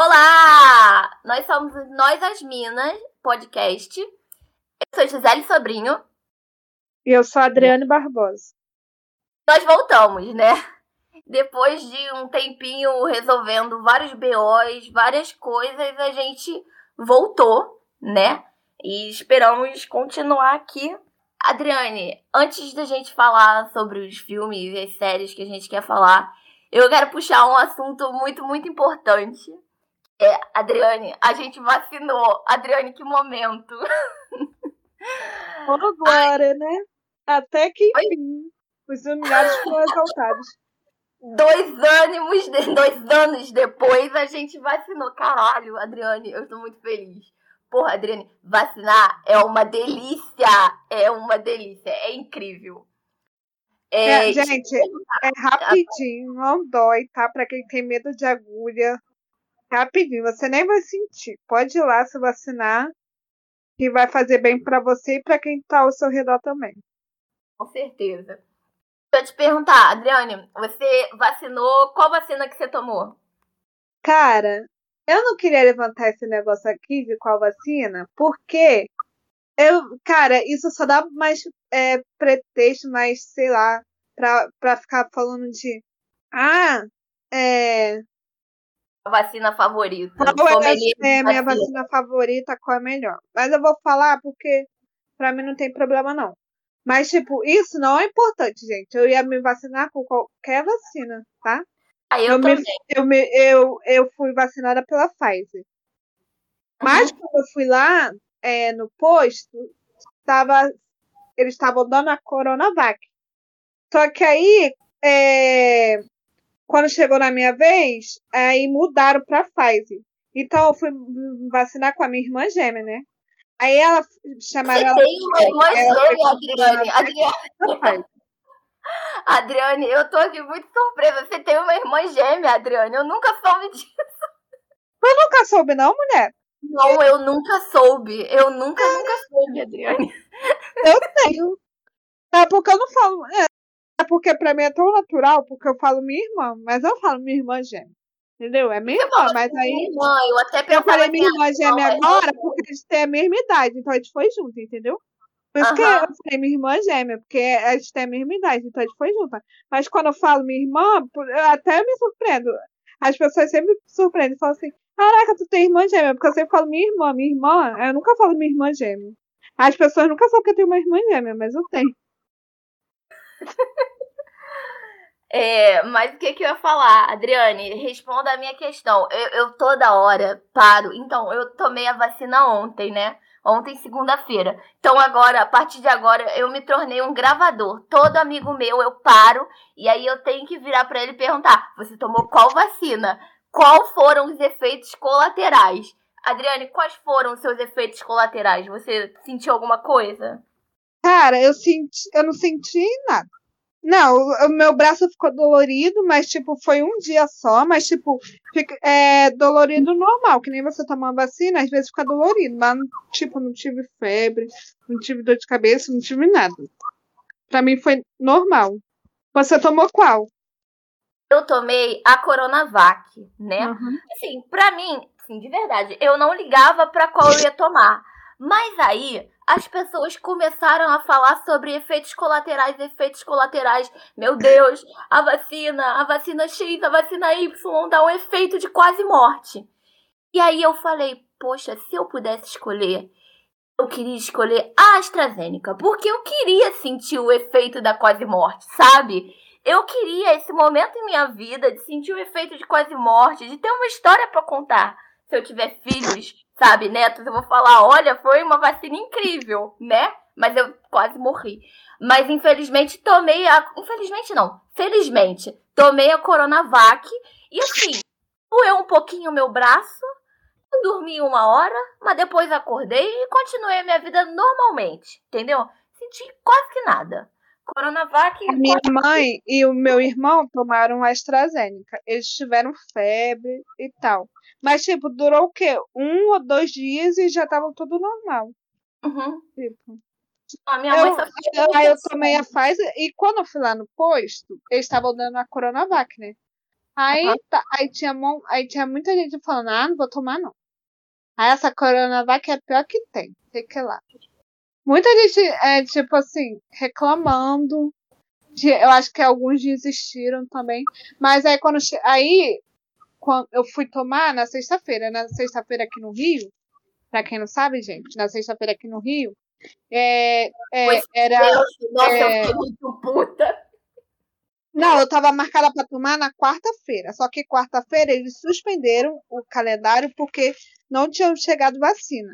Olá! Nós somos Nós as Minas, podcast. Eu sou Gisele Sobrinho. E eu sou a Adriane Barbosa. Nós voltamos, né? Depois de um tempinho resolvendo vários BOs, várias coisas, a gente voltou, né? E esperamos continuar aqui. Adriane, antes da gente falar sobre os filmes e as séries que a gente quer falar, eu quero puxar um assunto muito, muito importante. É, Adriane, a gente vacinou. Adriane, que momento. Ô, Glória, né? Até que enfim. Os humilhados foram exaltados. Dois ânimos, dois anos depois, a gente vacinou. Caralho, Adriane, eu estou muito feliz. Porra, Adriane, vacinar é uma delícia. É uma delícia. É incrível. É, é, gente, é rapidinho, não dói, tá? Pra quem tem medo de agulha. Rapidinho, você nem vai sentir. Pode ir lá se vacinar, que vai fazer bem para você e para quem tá ao seu redor também. Com certeza. Deixa eu te perguntar, Adriane, você vacinou? Qual vacina que você tomou? Cara, eu não queria levantar esse negócio aqui de qual vacina, porque eu, cara, isso só dá mais é, pretexto, mais, sei lá, pra, pra ficar falando de. Ah, é. Vacina favorita. Qual é, é minha vacina favorita, qual é melhor? Mas eu vou falar porque pra mim não tem problema, não. Mas, tipo, isso não é importante, gente. Eu ia me vacinar com qualquer vacina, tá? Aí eu, eu Me, eu, me, eu, eu fui vacinada pela Pfizer. Mas uhum. quando eu fui lá é, no posto, tava, eles estavam dando a Coronavac. Só que aí, é, quando chegou na minha vez, aí mudaram para Pfizer. Então eu fui vacinar com a minha irmã gêmea, né? Aí ela chamaram Você ela. Tem uma irmã gêmea, Adriane. Adriane. Adriane, eu tô aqui muito surpresa. Você tem uma irmã gêmea, Adriane. Eu nunca soube disso. Eu nunca soube, não, mulher? Não, eu nunca soube. Eu nunca, nunca soube, Adriane. Eu tenho. É porque eu não falo. É, porque pra mim é tão natural, porque eu falo minha irmã, mas eu falo minha irmã gêmea. Entendeu? É minha irmã, mas aí. Minha irmã, eu até Eu falei minha irmã gêmea agora porque a gente tem a mesma idade, então a gente foi junto, entendeu? Por isso que eu falei minha irmã gêmea, porque a gente tem a mesma idade, então a gente foi junto. Mas quando eu falo minha irmã, eu até me surpreendo. As pessoas sempre me surpreendem falam assim: Caraca, tu tem irmã gêmea, porque eu sempre falo minha irmã, minha irmã. Eu nunca falo minha irmã gêmea. As pessoas nunca sabem que eu tenho uma irmã gêmea, mas eu tenho. É, mas o que, que eu ia falar, Adriane? Responda a minha questão. Eu, eu toda hora paro. Então, eu tomei a vacina ontem, né? Ontem, segunda-feira. Então, agora, a partir de agora, eu me tornei um gravador. Todo amigo meu, eu paro e aí eu tenho que virar para ele perguntar: você tomou qual vacina? Qual foram os efeitos colaterais? Adriane, quais foram os seus efeitos colaterais? Você sentiu alguma coisa? Cara, eu senti, eu não senti nada. Não, o meu braço ficou dolorido, mas, tipo, foi um dia só, mas, tipo, fica, é dolorido normal, que nem você tomar vacina, às vezes fica dolorido, mas, tipo, não tive febre, não tive dor de cabeça, não tive nada. Pra mim foi normal. Você tomou qual? Eu tomei a Coronavac, né? Uhum. Assim, pra mim, assim, de verdade, eu não ligava pra qual eu ia tomar. Mas aí, as pessoas começaram a falar sobre efeitos colaterais, efeitos colaterais. Meu Deus, a vacina, a vacina X, a vacina Y dá um efeito de quase morte. E aí eu falei, poxa, se eu pudesse escolher, eu queria escolher a AstraZeneca, porque eu queria sentir o efeito da quase morte, sabe? Eu queria esse momento em minha vida de sentir o efeito de quase morte, de ter uma história para contar se eu tiver filhos, sabe, netos, eu vou falar, olha, foi uma vacina incrível, né? Mas eu quase morri. Mas infelizmente tomei a. Infelizmente não. Felizmente, tomei a Coronavac. E assim, doeu um pouquinho o meu braço. Dormi uma hora, mas depois acordei e continuei a minha vida normalmente. Entendeu? Senti quase que nada. Coronavac. A minha mãe e o meu irmão tomaram a AstraZeneca. Eles tiveram febre e tal. Mas, tipo, durou o quê? Um ou dois dias e já tava tudo normal. Uhum. Tipo. A minha mãe eu, eu, aí eu tomei a Pfizer e quando eu fui lá no posto, eles estavam dando a Coronavac, né? Aí, uhum. tá, aí, tinha, aí tinha muita gente falando, ah, não vou tomar não. Aí essa Coronavac é a pior que tem, sei que lá. Muita gente, é, tipo assim, reclamando. De, eu acho que alguns desistiram também. Mas aí quando. Aí, eu fui tomar na sexta-feira, na sexta-feira aqui no Rio, pra quem não sabe, gente, na sexta-feira aqui no Rio, é, é, era. Deus, nossa, é, eu fiquei muito puta. Não, eu estava marcada para tomar na quarta-feira. Só que quarta-feira eles suspenderam o calendário porque não tinham chegado vacina.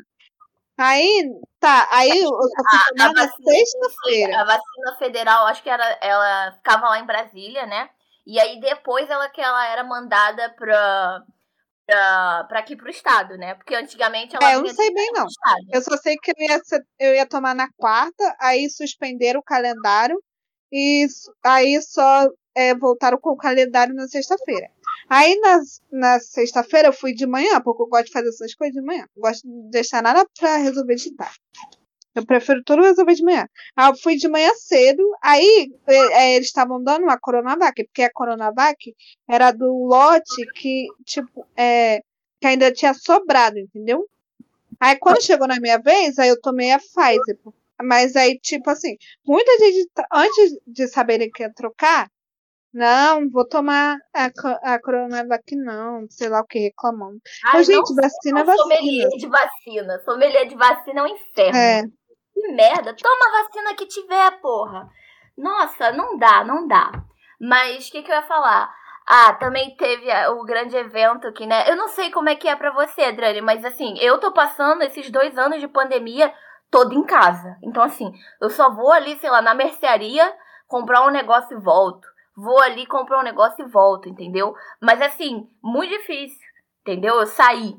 Aí, tá, aí eu fui tomar na sexta-feira. A vacina federal, acho que era, ela ficava lá em Brasília, né? E aí depois ela que ela era mandada para para aqui pro estado, né? Porque antigamente ela É, eu não sei bem não. Eu só sei que eu ia, eu ia tomar na quarta, aí suspenderam o calendário e aí só é, voltaram com o calendário na sexta-feira. Aí na, na sexta-feira eu fui de manhã, porque eu gosto de fazer essas coisas de manhã. Não gosto de deixar nada pra resolver de tarde. Eu prefiro tudo resolver de manhã. Aí eu fui de manhã cedo, aí é, é eles estavam dando uma Coronavac, porque a Coronavac era do lote que, tipo, é, que ainda tinha sobrado, entendeu? Aí quando chegou na minha vez, aí eu tomei a Pfizer. Mas aí, tipo assim, muita gente, antes de saberem que ia trocar, não, vou tomar a, a Coronavac, não. Sei lá o que reclamando. Ai, gente, não, vacina é vacina. Sommelier de vacina. Sommelier de vacina é um inferno. É. Que merda. Toma a vacina que tiver, porra. Nossa, não dá, não dá. Mas o que, que eu ia falar? Ah, também teve o grande evento aqui, né? Eu não sei como é que é para você, Adriane, mas assim, eu tô passando esses dois anos de pandemia todo em casa. Então, assim, eu só vou ali, sei lá, na mercearia comprar um negócio e volto vou ali comprar um negócio e volto, entendeu? Mas assim, muito difícil, entendeu? Eu saí.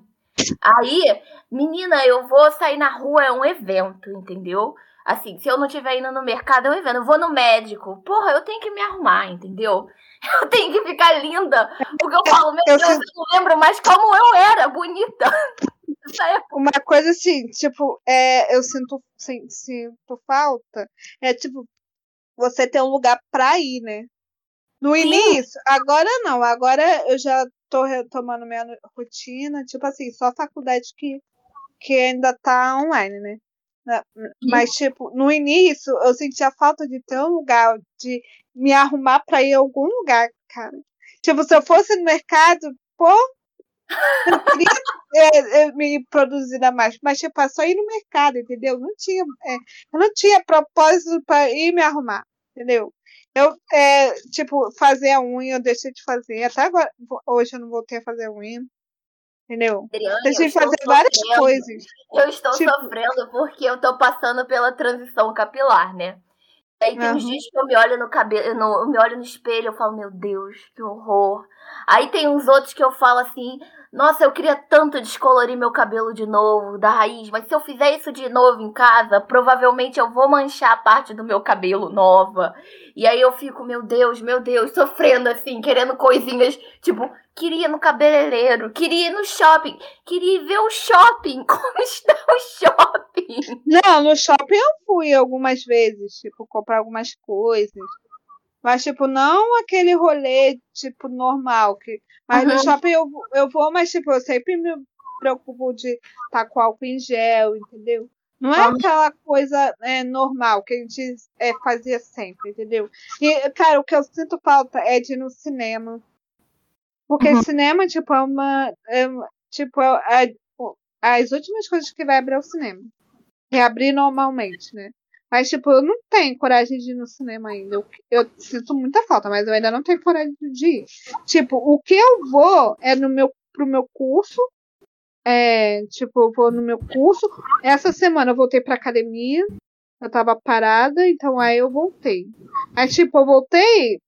Aí, menina, eu vou sair na rua, é um evento, entendeu? Assim, se eu não estiver indo no mercado, é um evento. Eu vou no médico, porra, eu tenho que me arrumar, entendeu? Eu tenho que ficar linda. Porque eu falo, meu Deus, eu não lembro mais como eu era, bonita. Uma coisa assim, tipo, é, eu sinto, sinto falta. É tipo, você ter um lugar pra ir, né? No Sim. início, agora não, agora eu já tô retomando minha rotina, tipo assim, só faculdade que, que ainda tá online, né? Mas, tipo, no início eu sentia falta de ter um lugar, de me arrumar pra ir a algum lugar, cara. Tipo, se eu fosse no mercado, pô, eu queria é, é, me produzir mais. Mas, tipo, é só ir no mercado, entendeu? Não tinha, é, eu não tinha propósito para ir me arrumar, entendeu? Eu, é, tipo, fazer a unha, eu deixei de fazer. Até agora, hoje eu não voltei a fazer a unha. Entendeu? Adriane, deixei de fazer sofrendo. várias coisas. Eu estou tipo... sofrendo porque eu tô passando pela transição capilar, né? Aí tem uhum. uns dias que eu me olho no cabelo, no, eu me olho no espelho, eu falo, meu Deus, que horror. Aí tem uns outros que eu falo assim, nossa, eu queria tanto descolorir meu cabelo de novo, da raiz, mas se eu fizer isso de novo em casa, provavelmente eu vou manchar a parte do meu cabelo nova. E aí eu fico, meu Deus, meu Deus, sofrendo assim, querendo coisinhas, tipo, queria ir no cabeleireiro, queria ir no shopping, queria ver o shopping, como está o shopping. Não, no shopping eu fui algumas vezes, tipo, comprar algumas coisas. Mas, tipo, não aquele rolê, tipo, normal. Que... Mas uhum. no shopping eu, eu vou, mas, tipo, eu sempre me preocupo de estar tá com álcool em gel, entendeu? Não é aquela coisa é, normal que a gente é, fazia sempre, entendeu? E, cara, o que eu sinto falta é de ir no cinema. Porque uhum. cinema, tipo, é uma. É, tipo, é, é, as últimas coisas que vai abrir é o cinema. Reabrir normalmente, né? Mas, tipo, eu não tenho coragem de ir no cinema ainda. Eu, eu, sinto muita falta, mas eu ainda não tenho coragem de ir. Tipo, o que eu vou é no meu, pro meu curso. É, tipo, eu vou no meu curso. Essa semana eu voltei pra academia. Eu tava parada, então aí eu voltei. Aí, tipo, eu voltei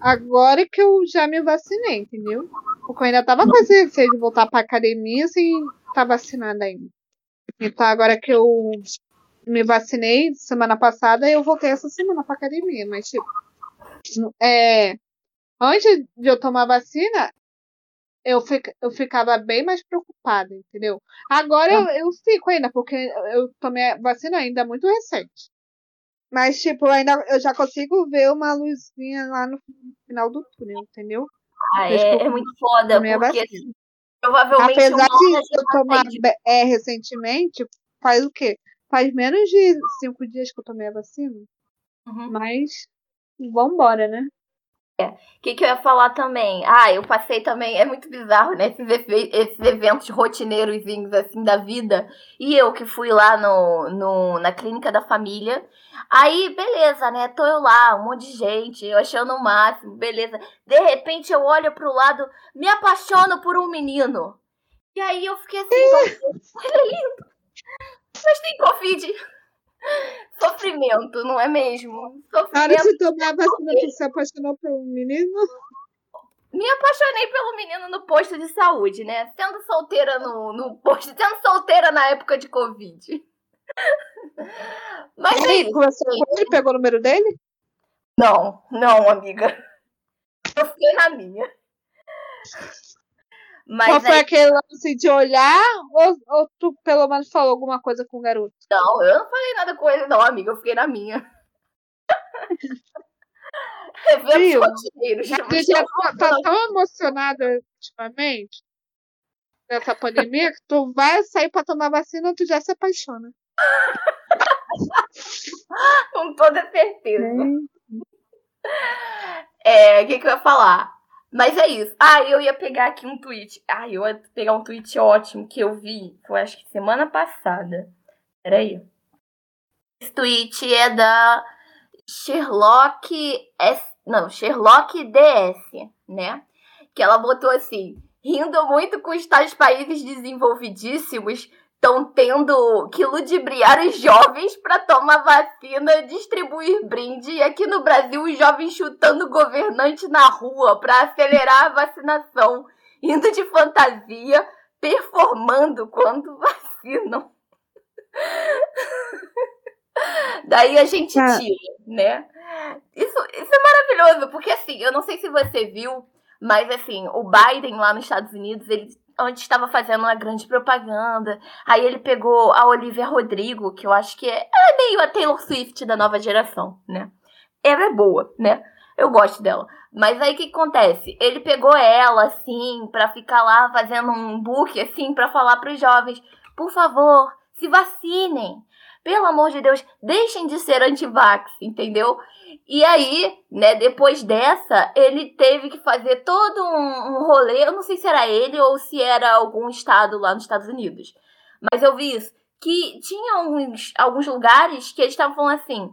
agora que eu já me vacinei, entendeu? Porque eu ainda tava com esse de voltar pra academia sem estar tá vacinada ainda. Então, agora que eu me vacinei semana passada e eu voltei essa semana pra academia. Mas, tipo, é, antes de eu tomar vacina, eu, fic, eu ficava bem mais preocupada, entendeu? Agora eu, eu fico ainda, porque eu tomei vacina ainda muito recente. Mas, tipo, ainda eu já consigo ver uma luzinha lá no final do túnel, entendeu? Ah, é, é, muito foda, porque assim, provavelmente. Apesar de eu tomar é, recentemente, faz o quê? Faz menos de cinco dias que eu tomei a vacina. Uhum. Mas vambora, né? O que, que eu ia falar também? Ah, eu passei também. É muito bizarro, né? Esses, esses eventos rotineiros assim da vida. E eu que fui lá no, no, na clínica da família. Aí, beleza, né? Tô eu lá, um monte de gente, eu achando o máximo, beleza. De repente eu olho pro lado, me apaixono por um menino. E aí eu fiquei assim, ele é lindo. Mas tem Covid. Sofrimento, não é mesmo? Sofrimento. Cara, você tomar a vacina, tu se apaixonou pelo menino? Me apaixonei pelo menino no posto de saúde, né? Sendo solteira no, no posto, sendo solteira na época de Covid. Mas aí, é você foi, pegou o número dele? Não, não, amiga. Eu fiquei na minha. Mas Qual foi aí... aquele lance de olhar ou, ou tu pelo menos falou alguma coisa com o garoto? Não, eu não falei nada com ele, não, amiga. Eu fiquei na minha. Rotineiros. Você já tá, tão emocionada ultimamente nessa pandemia que tu vai sair pra tomar vacina tu já se apaixona. Com toda certeza. É, o que, que eu ia falar? Mas é isso. Ah, eu ia pegar aqui um tweet. Ah, eu ia pegar um tweet ótimo que eu vi. Foi acho que semana passada. Peraí. Esse tweet é da Sherlock S. Não, Sherlock DS, né? Que ela botou assim: rindo muito com os tais países desenvolvidíssimos estão tendo que ludibriar os jovens para tomar vacina, distribuir brinde. E aqui no Brasil, os jovens chutando governante na rua para acelerar a vacinação, indo de fantasia, performando quando vacinam. Daí a gente tá. tira, né? Isso, isso é maravilhoso, porque assim, eu não sei se você viu, mas assim, o Biden lá nos Estados Unidos, ele onde estava fazendo uma grande propaganda. Aí ele pegou a Olivia Rodrigo, que eu acho que é, é meio a Taylor Swift da nova geração, né? Ela é boa, né? Eu gosto dela. Mas aí o que acontece? Ele pegou ela, assim, pra ficar lá fazendo um book, assim, pra falar pros jovens: por favor, se vacinem. Pelo amor de Deus, deixem de ser anti-vax, entendeu? E aí, né, depois dessa, ele teve que fazer todo um, um rolê. Eu não sei se era ele ou se era algum estado lá nos Estados Unidos. Mas eu vi isso. Que tinha alguns, alguns lugares que eles estavam falando assim: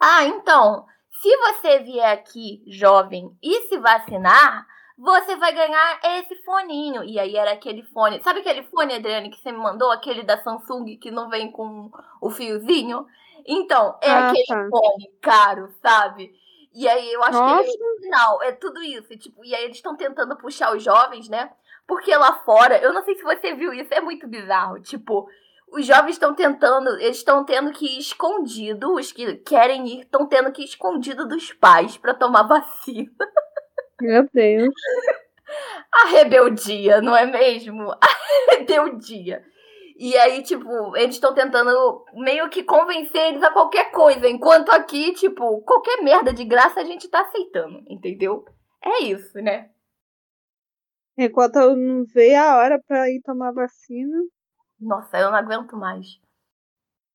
Ah, então, se você vier aqui jovem e se vacinar, você vai ganhar esse foninho. E aí era aquele fone. Sabe aquele fone, Adriane, que você me mandou? Aquele da Samsung que não vem com o fiozinho? Então, é ah, aquele tá. fone caro, sabe? E aí eu acho Nossa. que no final é tudo isso. Tipo, e aí eles estão tentando puxar os jovens, né? Porque lá fora, eu não sei se você viu isso, é muito bizarro. Tipo, os jovens estão tentando, eles estão tendo que ir escondido, os que querem ir estão tendo que ir escondido dos pais para tomar vacina. Meu Deus. A rebeldia, não é mesmo? A rebeldia. E aí, tipo, eles estão tentando meio que convencer eles a qualquer coisa. Enquanto aqui, tipo, qualquer merda de graça a gente tá aceitando, entendeu? É isso, né? Enquanto eu não vejo a hora pra ir tomar vacina. Nossa, eu não aguento mais.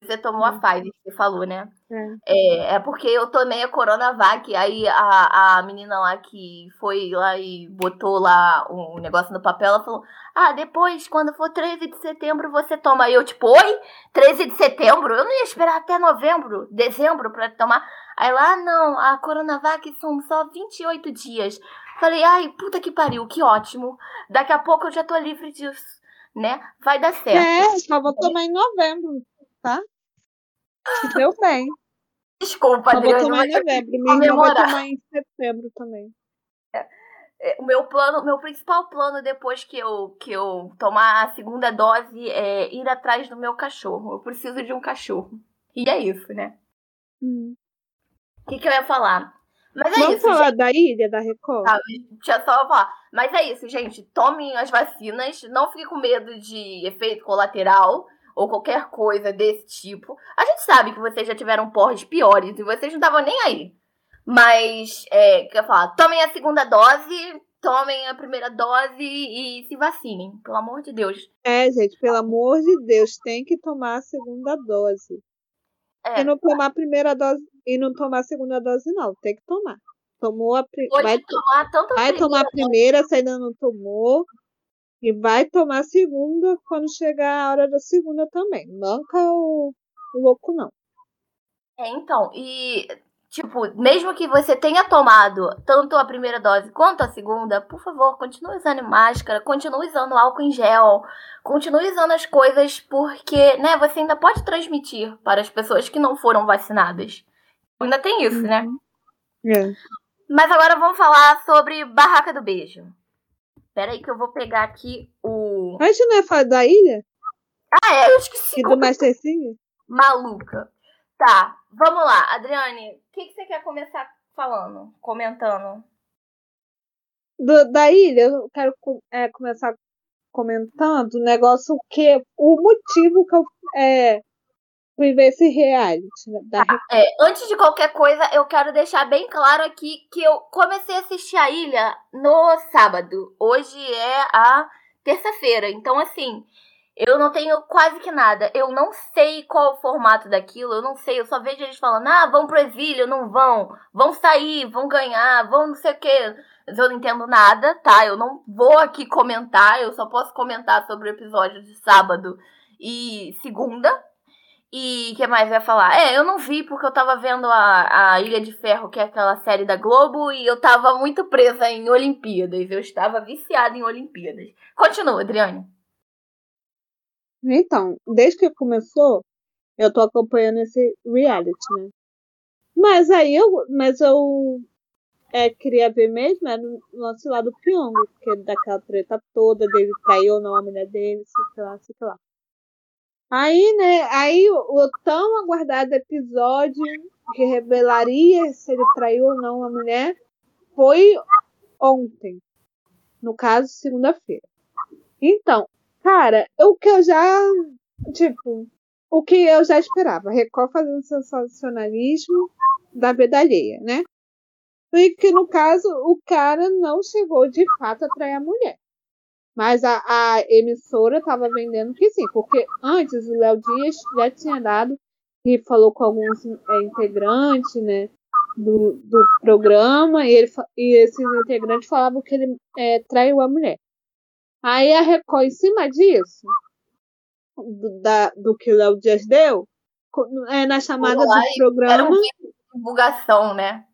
Você tomou a hum. Pfizer, você falou, né? É. é. É, porque eu tomei a Coronavac, aí a, a menina lá que foi lá e botou lá o um negócio no papel, ela falou: Ah, depois, quando for 13 de setembro, você toma. Aí eu, tipo, oi? 13 de setembro? Eu não ia esperar até novembro, dezembro pra tomar. Aí lá, ah, não, a Coronavac são só 28 dias. Falei, ai, puta que pariu, que ótimo. Daqui a pouco eu já tô livre disso, né? Vai dar certo. É, só vou tomar em novembro tá? Deu bem. Desculpa, Adriana. Vou tomar em novembro. Minha irmã vai tomar em setembro também. É, é, o meu plano, meu principal plano depois que eu, que eu tomar a segunda dose é ir atrás do meu cachorro. Eu preciso de um cachorro. E é isso, né? Hum. O que, que eu ia falar? Mas é Vamos isso. falar gente. da ilha, da Record? Tá, deixa só falar. Mas é isso, gente. Tomem as vacinas. Não fiquem com medo de efeito colateral ou qualquer coisa desse tipo. A gente sabe que vocês já tiveram porres piores e vocês não estavam nem aí. Mas, é, quer falar, tomem a segunda dose tomem a primeira dose e se vacinem, pelo amor de Deus. É, gente, pelo amor de Deus, tem que tomar a segunda dose. É. E não tomar a primeira dose e não tomar a segunda dose, não. Tem que tomar. Tomou a primeira. Vai tomar tanto Vai tomar a primeira, se ainda não tomou. E vai tomar a segunda quando chegar a hora da segunda também. Manca o, o louco, não. É, então, e Tipo, mesmo que você tenha tomado tanto a primeira dose quanto a segunda, por favor, continue usando máscara, continue usando álcool em gel, continue usando as coisas, porque, né, você ainda pode transmitir para as pessoas que não foram vacinadas. Ainda tem isso, né? É. Mas agora vamos falar sobre Barraca do Beijo. Pera aí que eu vou pegar aqui o. A gente não é falar da ilha? Ah, é, eu esqueci. E do Master Singer? Maluca. Tá, vamos lá. Adriane, o que, que você quer começar falando, comentando? Do, da ilha, eu quero é, começar comentando o negócio que. O motivo que eu é, fui ver esse reality. Né, da... Ah, é, antes de qualquer coisa, eu quero deixar bem claro aqui que eu comecei a assistir a ilha no sábado. Hoje é a terça-feira. Então, assim, eu não tenho quase que nada. Eu não sei qual o formato daquilo. Eu não sei. Eu só vejo eles falando: ah, vão pro exílio, não vão. Vão sair, vão ganhar, vão não sei o quê. Eu não entendo nada, tá? Eu não vou aqui comentar. Eu só posso comentar sobre o episódio de sábado e segunda. E o que mais vai falar? É, eu não vi porque eu tava vendo a, a Ilha de Ferro, que é aquela série da Globo, e eu tava muito presa em Olimpíadas. Eu estava viciada em Olimpíadas. Continua, Adriane. Então, desde que começou, eu tô acompanhando esse reality, né? Mas aí eu, mas eu é, queria ver mesmo era no lance lá do Pyong, porque daquela treta toda, dele traiu ou não a mulher dele, sei lá, sei lá. Aí, né, aí o, tão aguardado episódio que revelaria se ele traiu ou não a mulher foi ontem. No caso, segunda-feira. Então, Cara, o que eu já. Tipo, o que eu já esperava. Record fazendo sensacionalismo da vida alheia, né? E que, no caso, o cara não chegou de fato a trair a mulher. Mas a, a emissora estava vendendo que sim, porque antes o Léo Dias já tinha dado e falou com alguns é, integrantes, né? Do, do programa e, ele, e esses integrantes falavam que ele é, traiu a mulher. Aí a Record, em cima disso, do, da, do que o Léo Dias deu, é, na chamada do programa. Era um divulgação, né?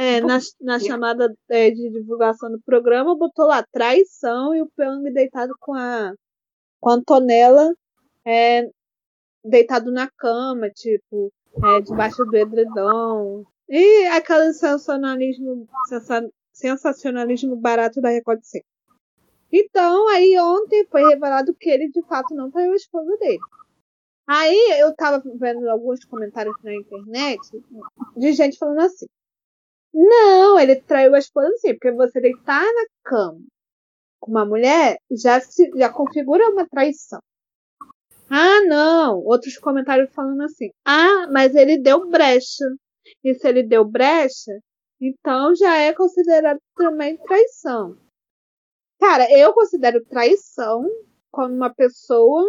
É, na, na chamada é, de divulgação do programa, botou lá traição e o Pyong deitado com a, com a Antonella é, deitado na cama, tipo, é, debaixo do edredom. E aquele sensacionalismo, sensacionalismo barato da Record sempre. Então, aí ontem foi revelado que ele de fato não foi a esposa dele. Aí eu tava vendo alguns comentários na internet de gente falando assim: Não, ele traiu a esposa sim, porque você deitar na cama com uma mulher já, se, já configura uma traição. Ah, não. Outros comentários falando assim: Ah, mas ele deu brecha. E se ele deu brecha, então já é considerado também traição. Cara, eu considero traição quando uma pessoa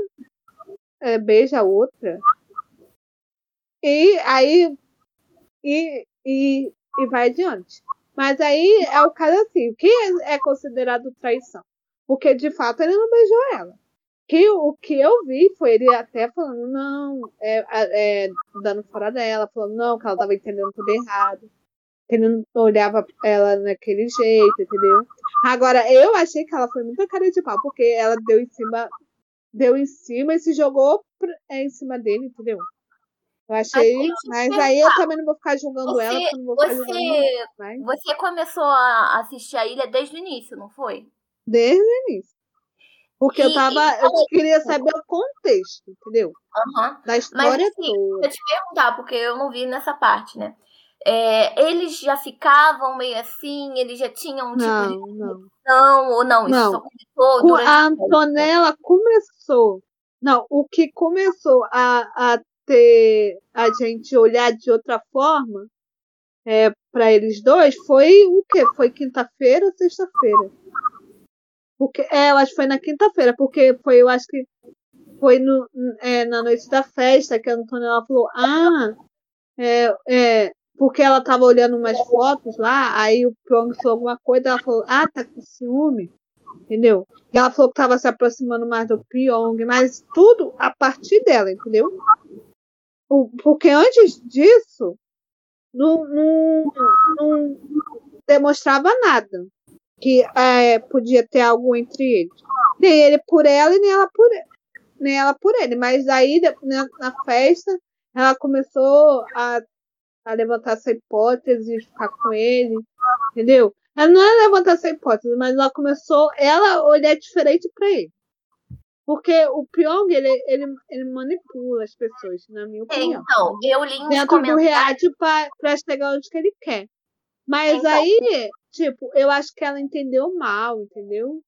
é, beija a outra. E aí. E, e, e vai adiante. Mas aí é o caso assim: o que é considerado traição? Porque de fato ele não beijou ela. Que, o que eu vi foi ele até falando, não, é, é, dando fora dela, falando, não, que ela tava entendendo tudo errado. Que ele não olhava ela naquele jeito, entendeu? Agora, eu achei que ela foi muito cara de pau, porque ela deu em cima, deu em cima e se jogou é, em cima dele, entendeu? Eu achei, mas aí eu também não vou ficar julgando você, ela, não vou ficar você, julgando Você começou a assistir a ilha desde o início, não foi? Desde o início. Porque e, eu tava. E, eu queria saber o contexto, entendeu? Uhum. Da história Mas, assim, toda. Eu te perguntar, porque eu não vi nessa parte, né? É, eles já ficavam meio assim, eles já tinham um tipo não, de não. ou não? Isso não. só começou A Antonella começou. Não, o que começou a, a ter a gente olhar de outra forma é, para eles dois foi o quê? Foi quinta-feira ou sexta-feira? Porque, é, eu acho que foi na quinta-feira, porque foi, eu acho que foi no, é, na noite da festa que a Antonella falou, ah, é, é, porque ela tava olhando umas fotos lá, aí o Pyong falou alguma coisa, ela falou, ah, tá com ciúme, entendeu? E ela falou que tava se aproximando mais do Pyong, mas tudo a partir dela, entendeu? Porque antes disso, não, não, não demonstrava nada que é, podia ter algo entre eles. Nem ele por ela e nem ela por ele. Nem ela por ele. Mas aí, na, na festa, ela começou a, a levantar essa hipótese de ficar com ele. Entendeu? Ela não é levantar essa hipótese, mas ela começou ela olhar diferente para ele. Porque o Pyong, ele, ele, ele manipula as pessoas, na minha opinião. Então, eu li uns Dentro do reality pra, pra chegar onde que ele quer. Mas então, aí, tipo, eu acho que ela entendeu mal, entendeu?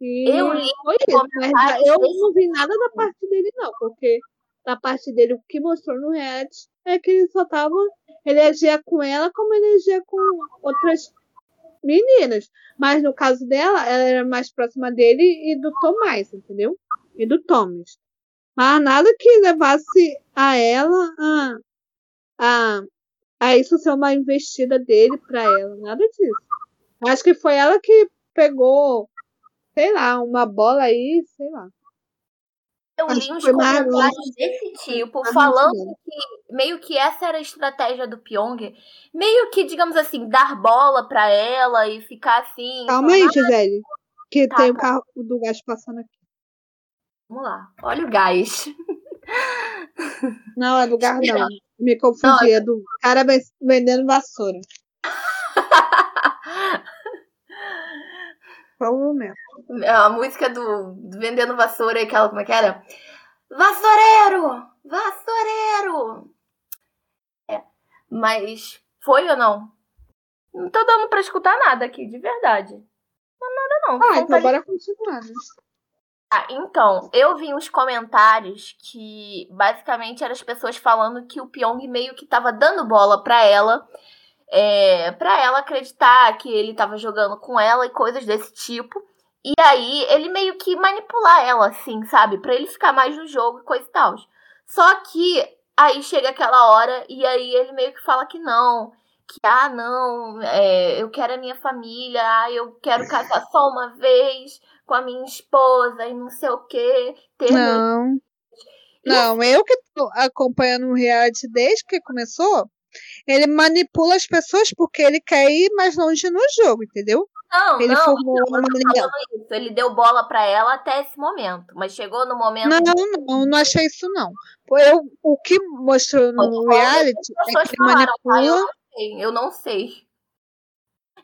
E eu li foi isso. Mas eu não vi nada da parte dele, não. Porque da parte dele, o que mostrou no reality é que ele só tava. Ele agia com ela como ele agia com outras meninas. Mas no caso dela, ela era mais próxima dele e do Tomás, entendeu? E do Thomas. Mas nada que levasse a ela a, a, a isso ser uma investida dele para ela. Nada disso. Acho que foi ela que pegou, sei lá, uma bola aí, sei lá. Eu li uns comentários desse tipo, falando que meio que essa era a estratégia do Pyong. Meio que, digamos assim, dar bola pra ela e ficar assim. Calma aí, Gisele. Que tá, tem o tá. carro do gás passando aqui. Vamos lá. Olha o gás. Não, é do gás não. Me confundi. É do cara vendendo vassoura. Qual o momento? A música do, do Vendendo Vassoura, aquela, como é que era? Vassoureiro! Vassoureiro! É, mas foi ou não? Não tô dando pra escutar nada aqui, de verdade. Não, nada não. Ah, então bora continuar, né? Ah, então, eu vi uns comentários que basicamente eram as pessoas falando que o Pyong meio que tava dando bola pra ela é, para ela acreditar que ele estava jogando com ela e coisas desse tipo. E aí ele meio que manipular ela, assim, sabe? Pra ele ficar mais no jogo e coisa e tal. Só que aí chega aquela hora e aí ele meio que fala que não. Que, ah, não, é, eu quero a minha família, ah, eu quero casar só uma vez com a minha esposa e não sei o quê. Ter não. Não, eu que tô acompanhando o reality desde que começou, ele manipula as pessoas porque ele quer ir mais longe no jogo, entendeu? Não, ele não, formou uma linha. Ele deu bola para ela até esse momento, mas chegou no momento. Não, não, não achei isso não. Eu, o que mostrou no reality é que ele manipula. eu, não sei, eu não sei.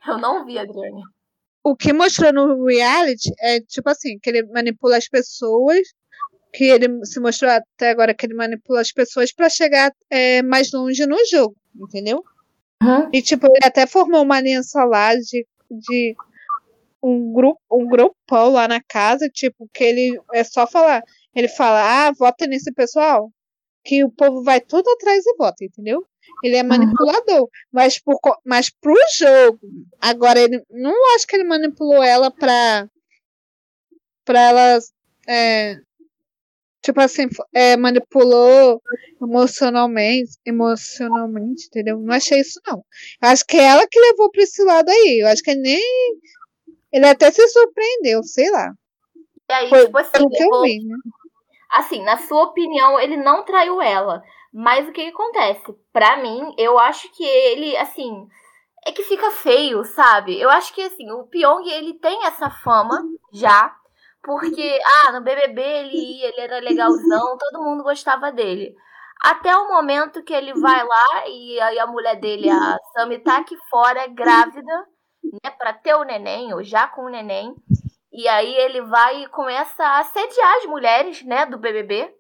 Eu não vi, Adriane. O que mostrou no reality é tipo assim, que ele manipula as pessoas que ele se mostrou até agora que ele manipula as pessoas para chegar é, mais longe no jogo, entendeu? Uhum. E tipo, ele até formou uma aliança lá de, de um grupo, um grupão lá na casa, tipo, que ele é só falar, ele fala, ah, vota nesse pessoal, que o povo vai tudo atrás e vota, entendeu? Ele é manipulador, uhum. mas, por, mas pro jogo, agora ele não acho que ele manipulou ela pra, pra ela é, tipo assim, é, manipulou emocionalmente, emocionalmente, entendeu? Não achei isso, não. Acho que é ela que levou pra esse lado aí. Eu acho que nem. Ele até se surpreendeu, sei lá. E aí, Foi tipo assim, que eu vi, né? assim, na sua opinião, ele não traiu ela. Mas o que, que acontece? Pra mim, eu acho que ele, assim, é que fica feio, sabe? Eu acho que, assim, o Pyong, ele tem essa fama já porque, ah, no BBB ele ia, ele era legalzão, todo mundo gostava dele. Até o momento que ele vai lá e aí a mulher dele, a Sami, tá aqui fora, grávida, né, pra ter o neném, ou já com o neném. E aí ele vai e começa a assediar as mulheres, né, do BBB.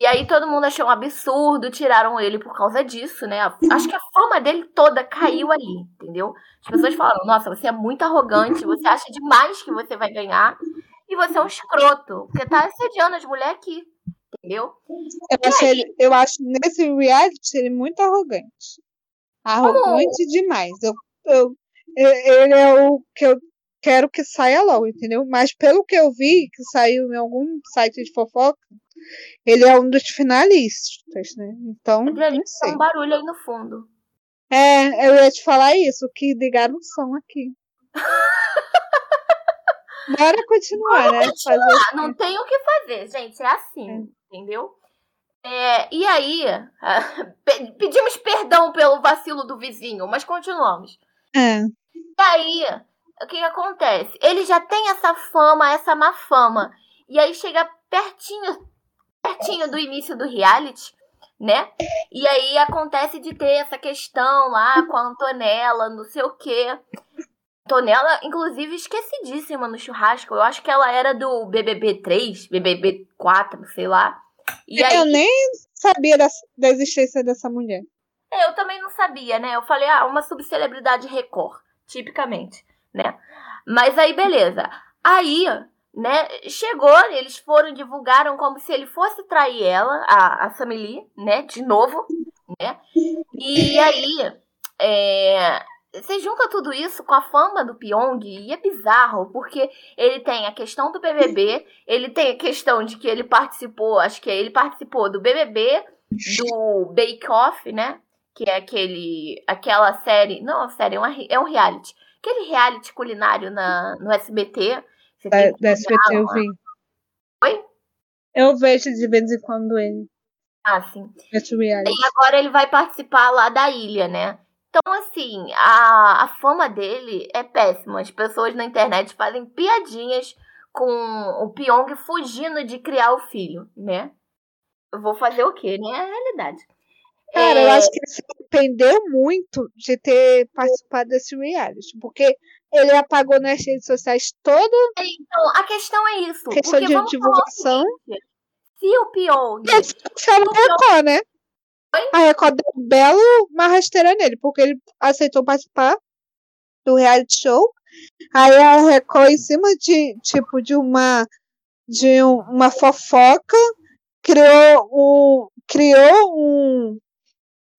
E aí todo mundo achou um absurdo, tiraram ele por causa disso, né? Acho que a fama dele toda caiu ali, entendeu? As pessoas falaram: nossa, você é muito arrogante, você acha demais que você vai ganhar e você é um escroto, porque tá assediando as mulheres aqui. Entendeu? Eu acho, ele, eu acho nesse reality ele muito arrogante. Arrogante demais. Eu, eu, ele é o que eu quero que saia logo, entendeu? Mas pelo que eu vi, que saiu em algum site de fofoca, ele é um dos finalistas, né? Então. Não sei. um barulho aí no fundo. É, eu ia te falar isso, que ligaram o som aqui. Bora continuar, Vamos né? Continuar. Fazer... Não tem o que fazer, gente. É assim, é. entendeu? É, e aí, pedimos perdão pelo vacilo do vizinho, mas continuamos. É. E aí, o que, que acontece? Ele já tem essa fama, essa má fama. E aí chega pertinho, pertinho do início do reality, né? E aí acontece de ter essa questão lá com a Antonella, não sei o quê. Antonella, inclusive, esquecidíssima no churrasco. Eu acho que ela era do BBB 3, BBB 4, sei lá. E aí... Eu nem sabia da, da existência dessa mulher. Eu também não sabia, né? Eu falei, ah, uma subcelebridade Record, tipicamente, né? Mas aí, beleza. Aí, né, chegou, eles foram, divulgaram como se ele fosse trair ela, a, a Samili, né, de novo, né? E aí, é, você junta tudo isso com a fama do Pyong e é bizarro, porque ele tem a questão do BBB, ele tem a questão de que ele participou, acho que ele participou do BBB, do Bake Off, né? Que é aquele, aquela série, não, série, é, uma, é um reality. Aquele reality culinário na, no SBT. Da, da SBT eu vi. Oi? Eu vejo de vez em quando ele. Ah, sim. E agora ele vai participar lá da ilha, né? Então, assim, a, a fama dele é péssima. As pessoas na internet fazem piadinhas com o Pyong fugindo de criar o filho, né? Eu vou fazer o quê, né? É a realidade. Cara, é... eu acho que ele se arrependeu muito de ter participado desse reality, porque ele apagou nas redes sociais todo. Então, a questão é isso. Questão de divulgação. se o Pyong. Ele se o né? A Record deu um belo uma rasteira nele, porque ele aceitou participar do reality show. Aí a Record, em cima de, tipo, de uma de um, uma fofoca, criou um criou um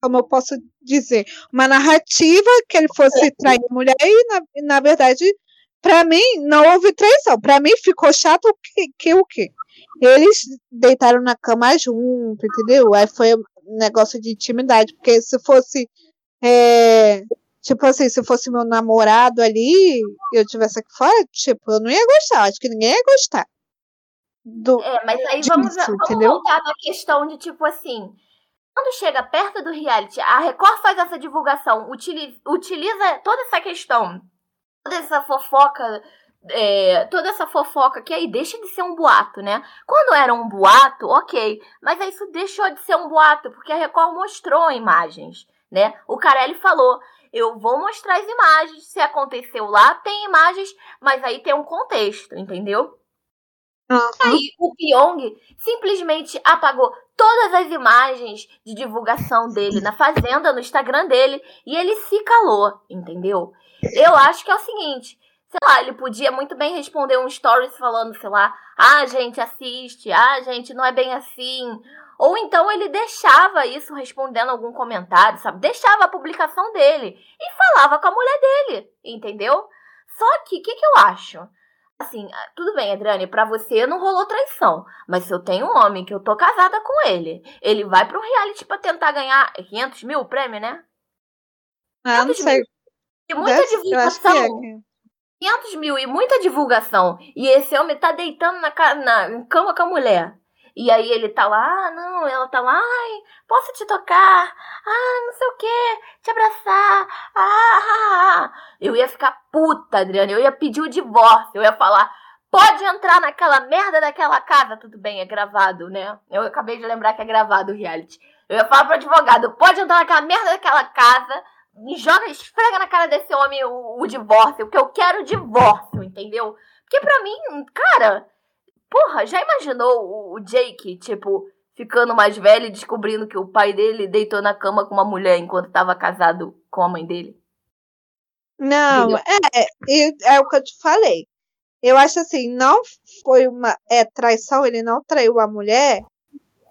como eu posso dizer, uma narrativa que ele fosse trair a mulher e na, na verdade para mim não houve traição. Para mim ficou chato que, que o quê? Eles deitaram na cama junto, entendeu? Aí foi negócio de intimidade, porque se fosse. É, tipo assim, se fosse meu namorado ali e eu tivesse aqui fora, tipo, eu não ia gostar, acho que ninguém ia gostar. Do, é, mas aí disso, vamos, vamos entendeu? voltar na questão de tipo assim. Quando chega perto do reality, a Record faz essa divulgação, utiliza, utiliza toda essa questão, toda essa fofoca é, toda essa fofoca que aí deixa de ser um boato, né? Quando era um boato, ok, mas aí isso deixou de ser um boato, porque a Record mostrou imagens, né? O Carelli falou, eu vou mostrar as imagens, se aconteceu lá, tem imagens, mas aí tem um contexto, entendeu? Uhum. Aí o Pyong simplesmente apagou todas as imagens de divulgação dele na fazenda, no Instagram dele, e ele se calou, entendeu? Eu acho que é o seguinte, sei lá, ele podia muito bem responder um stories falando, sei lá, ah, gente, assiste, ah, gente, não é bem assim. Ou então ele deixava isso respondendo algum comentário, sabe? Deixava a publicação dele e falava com a mulher dele, entendeu? Só que, o que, que eu acho? Assim, ah, tudo bem, Adriane, para você não rolou traição. Mas se eu tenho um homem que eu tô casada com ele, ele vai pro reality pra tentar ganhar 500 mil prêmio, né? Ah, não sei. Mil. Muita divulgação. 500 mil e muita divulgação. E esse homem tá deitando na, na cama com a mulher. E aí ele tá lá, ah, não, ela tá lá, ai, posso te tocar? Ah, não sei o que, te abraçar. Ah, ah, ah. Eu ia ficar puta, Adriana, eu ia pedir o divórcio, eu ia falar, pode entrar naquela merda daquela casa. Tudo bem, é gravado, né? Eu acabei de lembrar que é gravado o reality. Eu ia falar pro advogado, pode entrar naquela merda daquela casa, joga, esfrega na cara desse homem o, o divórcio, porque eu quero divórcio, entendeu? Porque pra mim, cara, porra, já imaginou o, o Jake, tipo, ficando mais velho e descobrindo que o pai dele deitou na cama com uma mulher enquanto tava casado com a mãe dele? Não, é, é, é o que eu te falei. Eu acho assim, não foi uma é, traição, ele não traiu a mulher,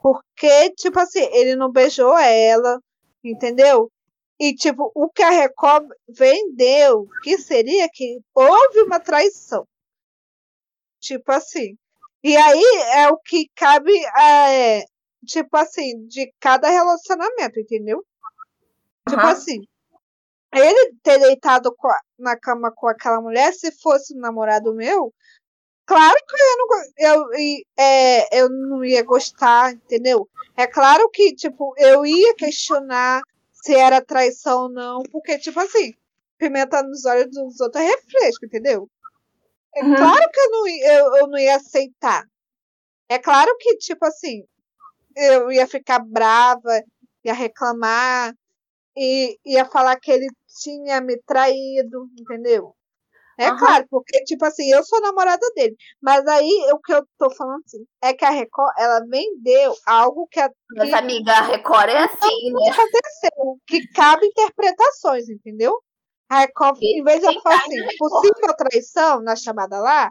porque, tipo assim, ele não beijou ela, entendeu? E, tipo, o que a Record vendeu, que seria que houve uma traição. Tipo assim. E aí é o que cabe, é, tipo assim, de cada relacionamento, entendeu? Uhum. Tipo assim, ele ter deitado a, na cama com aquela mulher, se fosse um namorado meu, claro que eu não, eu, é, eu não ia gostar, entendeu? É claro que, tipo, eu ia questionar se era traição ou não, porque, tipo assim, pimenta nos olhos dos outros é refresco, entendeu? É uhum. claro que eu não, eu, eu não ia aceitar. É claro que, tipo assim, eu ia ficar brava, ia reclamar, e ia falar que ele tinha me traído, entendeu? É uhum. claro, porque, tipo assim, eu sou namorada dele. Mas aí, o que eu tô falando assim, é que a Record, ela vendeu algo que a. Mas, amiga, a Record é assim, né? aconteceu, que cabe interpretações, entendeu? A Record, em vez de ela falar assim, possível traição na chamada lá,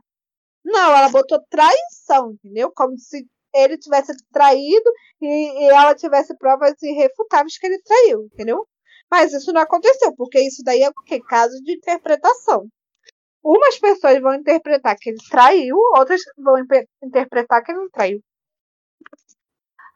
não, ela botou traição, entendeu? Como se ele tivesse traído e, e ela tivesse provas irrefutáveis que ele traiu, entendeu? Mas isso não aconteceu, porque isso daí é o quê? Caso de interpretação. Umas pessoas vão interpretar que ele traiu, outras vão interpretar que ele não traiu.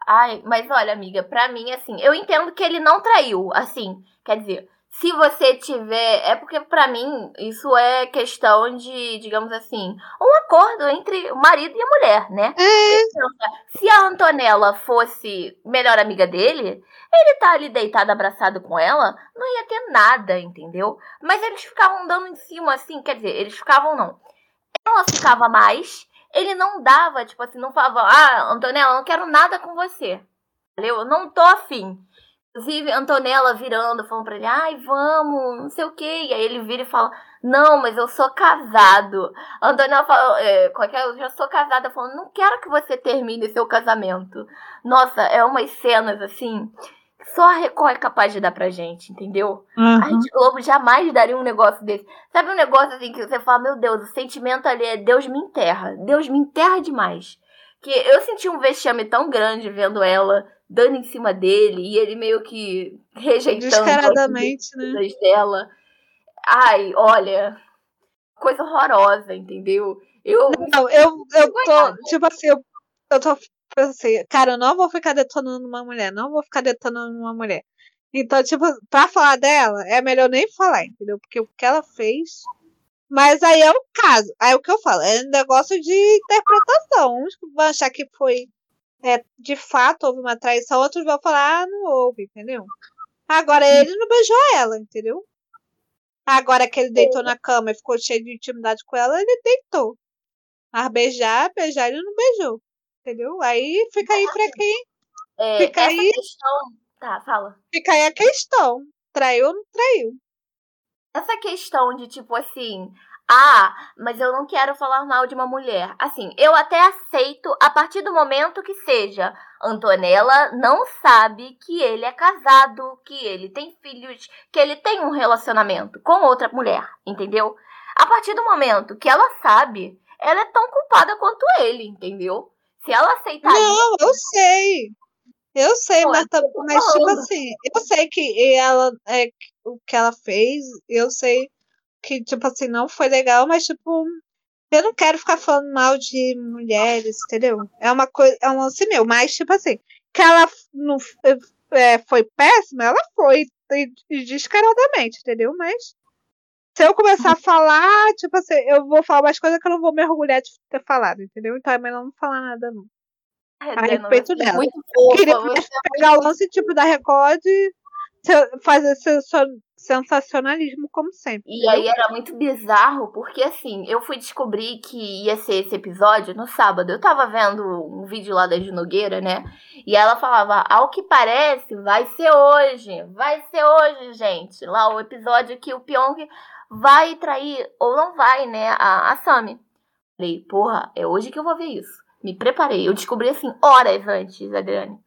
Ai, mas olha, amiga, pra mim, assim, eu entendo que ele não traiu, assim, quer dizer, se você tiver. É porque, para mim, isso é questão de, digamos assim, um acordo entre o marido e a mulher, né? É. Se a Antonella fosse melhor amiga dele, ele tá ali deitado, abraçado com ela, não ia ter nada, entendeu? Mas eles ficavam dando em cima, assim, quer dizer, eles ficavam não. Ela ficava mais, ele não dava, tipo assim, não falava, ah, Antonella, não quero nada com você. Entendeu? Eu não tô afim. Inclusive, Antonella virando, falando pra ele, ai, vamos, não sei o quê. E aí ele vira e fala, não, mas eu sou casado. Antonella fala, é, qualquer, é? eu já sou casada, falando, não quero que você termine seu casamento. Nossa, é umas cenas assim. Só a Record é capaz de dar pra gente, entendeu? Uhum. A Rede Globo jamais daria um negócio desse. Sabe um negócio assim que você fala, meu Deus, o sentimento ali é Deus me enterra. Deus me enterra demais. Que eu senti um vexame tão grande vendo ela dando em cima dele e ele meio que rejeitando Descaradamente, né? dela. Ai, olha, coisa horrorosa, entendeu? Eu Não, eu, eu tô, tipo assim, eu, eu tô assim, cara, eu não vou ficar detonando uma mulher, não vou ficar detonando uma mulher. Então, tipo, pra falar dela, é melhor nem falar, entendeu? Porque o que ela fez. Mas aí é o caso. Aí o que eu falo, é um negócio de interpretação. Uns vão achar que foi é, de fato houve uma traição, outros vão falar, ah, não houve, entendeu? Agora ele não beijou ela, entendeu? Agora que ele deitou na cama e ficou cheio de intimidade com ela, ele deitou. Mas beijar, beijar ele não beijou. Entendeu? Aí fica aí pra quem. É, fica essa aí. Questão... Tá, fala. Fica aí a questão. Traiu ou não traiu? Essa questão de, tipo assim, ah, mas eu não quero falar mal de uma mulher. Assim, eu até aceito a partir do momento que seja. Antonella não sabe que ele é casado, que ele tem filhos, que ele tem um relacionamento com outra mulher, entendeu? A partir do momento que ela sabe, ela é tão culpada quanto ele, entendeu? Se ela aceitar. Não, eu sei. Eu sei, mas, mas tipo assim, eu sei que ela é o que ela fez, eu sei que, tipo assim, não foi legal, mas, tipo, eu não quero ficar falando mal de mulheres, entendeu? É uma coisa, é um lance meu, mas, tipo assim, que ela não é, foi péssima, ela foi descaradamente, entendeu? Mas se eu começar a falar, tipo assim, eu vou falar umas coisas que eu não vou me orgulhar de ter falado, entendeu? Então é melhor não falar nada, não. É, a respeito dela. Muito fofa, Queria pegar o lance tipo da Record fazer sensacionalismo como sempre. E aí era muito bizarro, porque assim, eu fui descobrir que ia ser esse episódio no sábado. Eu tava vendo um vídeo lá da Nogueira, né? E ela falava, ao que parece, vai ser hoje. Vai ser hoje, gente. Lá o episódio que o Pyong vai trair, ou não vai, né? A, a Sami. Falei, porra, é hoje que eu vou ver isso. Me preparei. Eu descobri assim, horas antes, Adriane.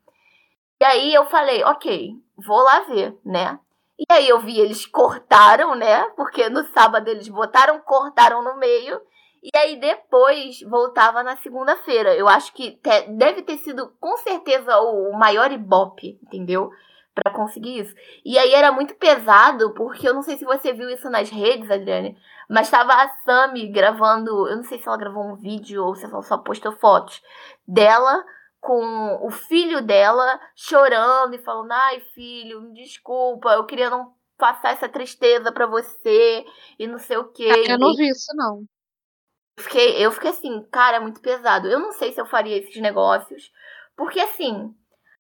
E aí eu falei, ok, vou lá ver, né? E aí eu vi eles cortaram, né? Porque no sábado eles botaram, cortaram no meio. E aí depois voltava na segunda-feira. Eu acho que te, deve ter sido com certeza o maior ibope, entendeu? para conseguir isso. E aí era muito pesado, porque eu não sei se você viu isso nas redes, Adriane, mas estava a Sami gravando, eu não sei se ela gravou um vídeo ou se ela só postou fotos dela com o filho dela chorando e falando: "Ai, filho, desculpa, eu queria não passar essa tristeza para você" e não sei o quê. Ah, eu não vi isso não. Eu fiquei, eu fiquei assim, cara, é muito pesado. Eu não sei se eu faria esses negócios, porque assim,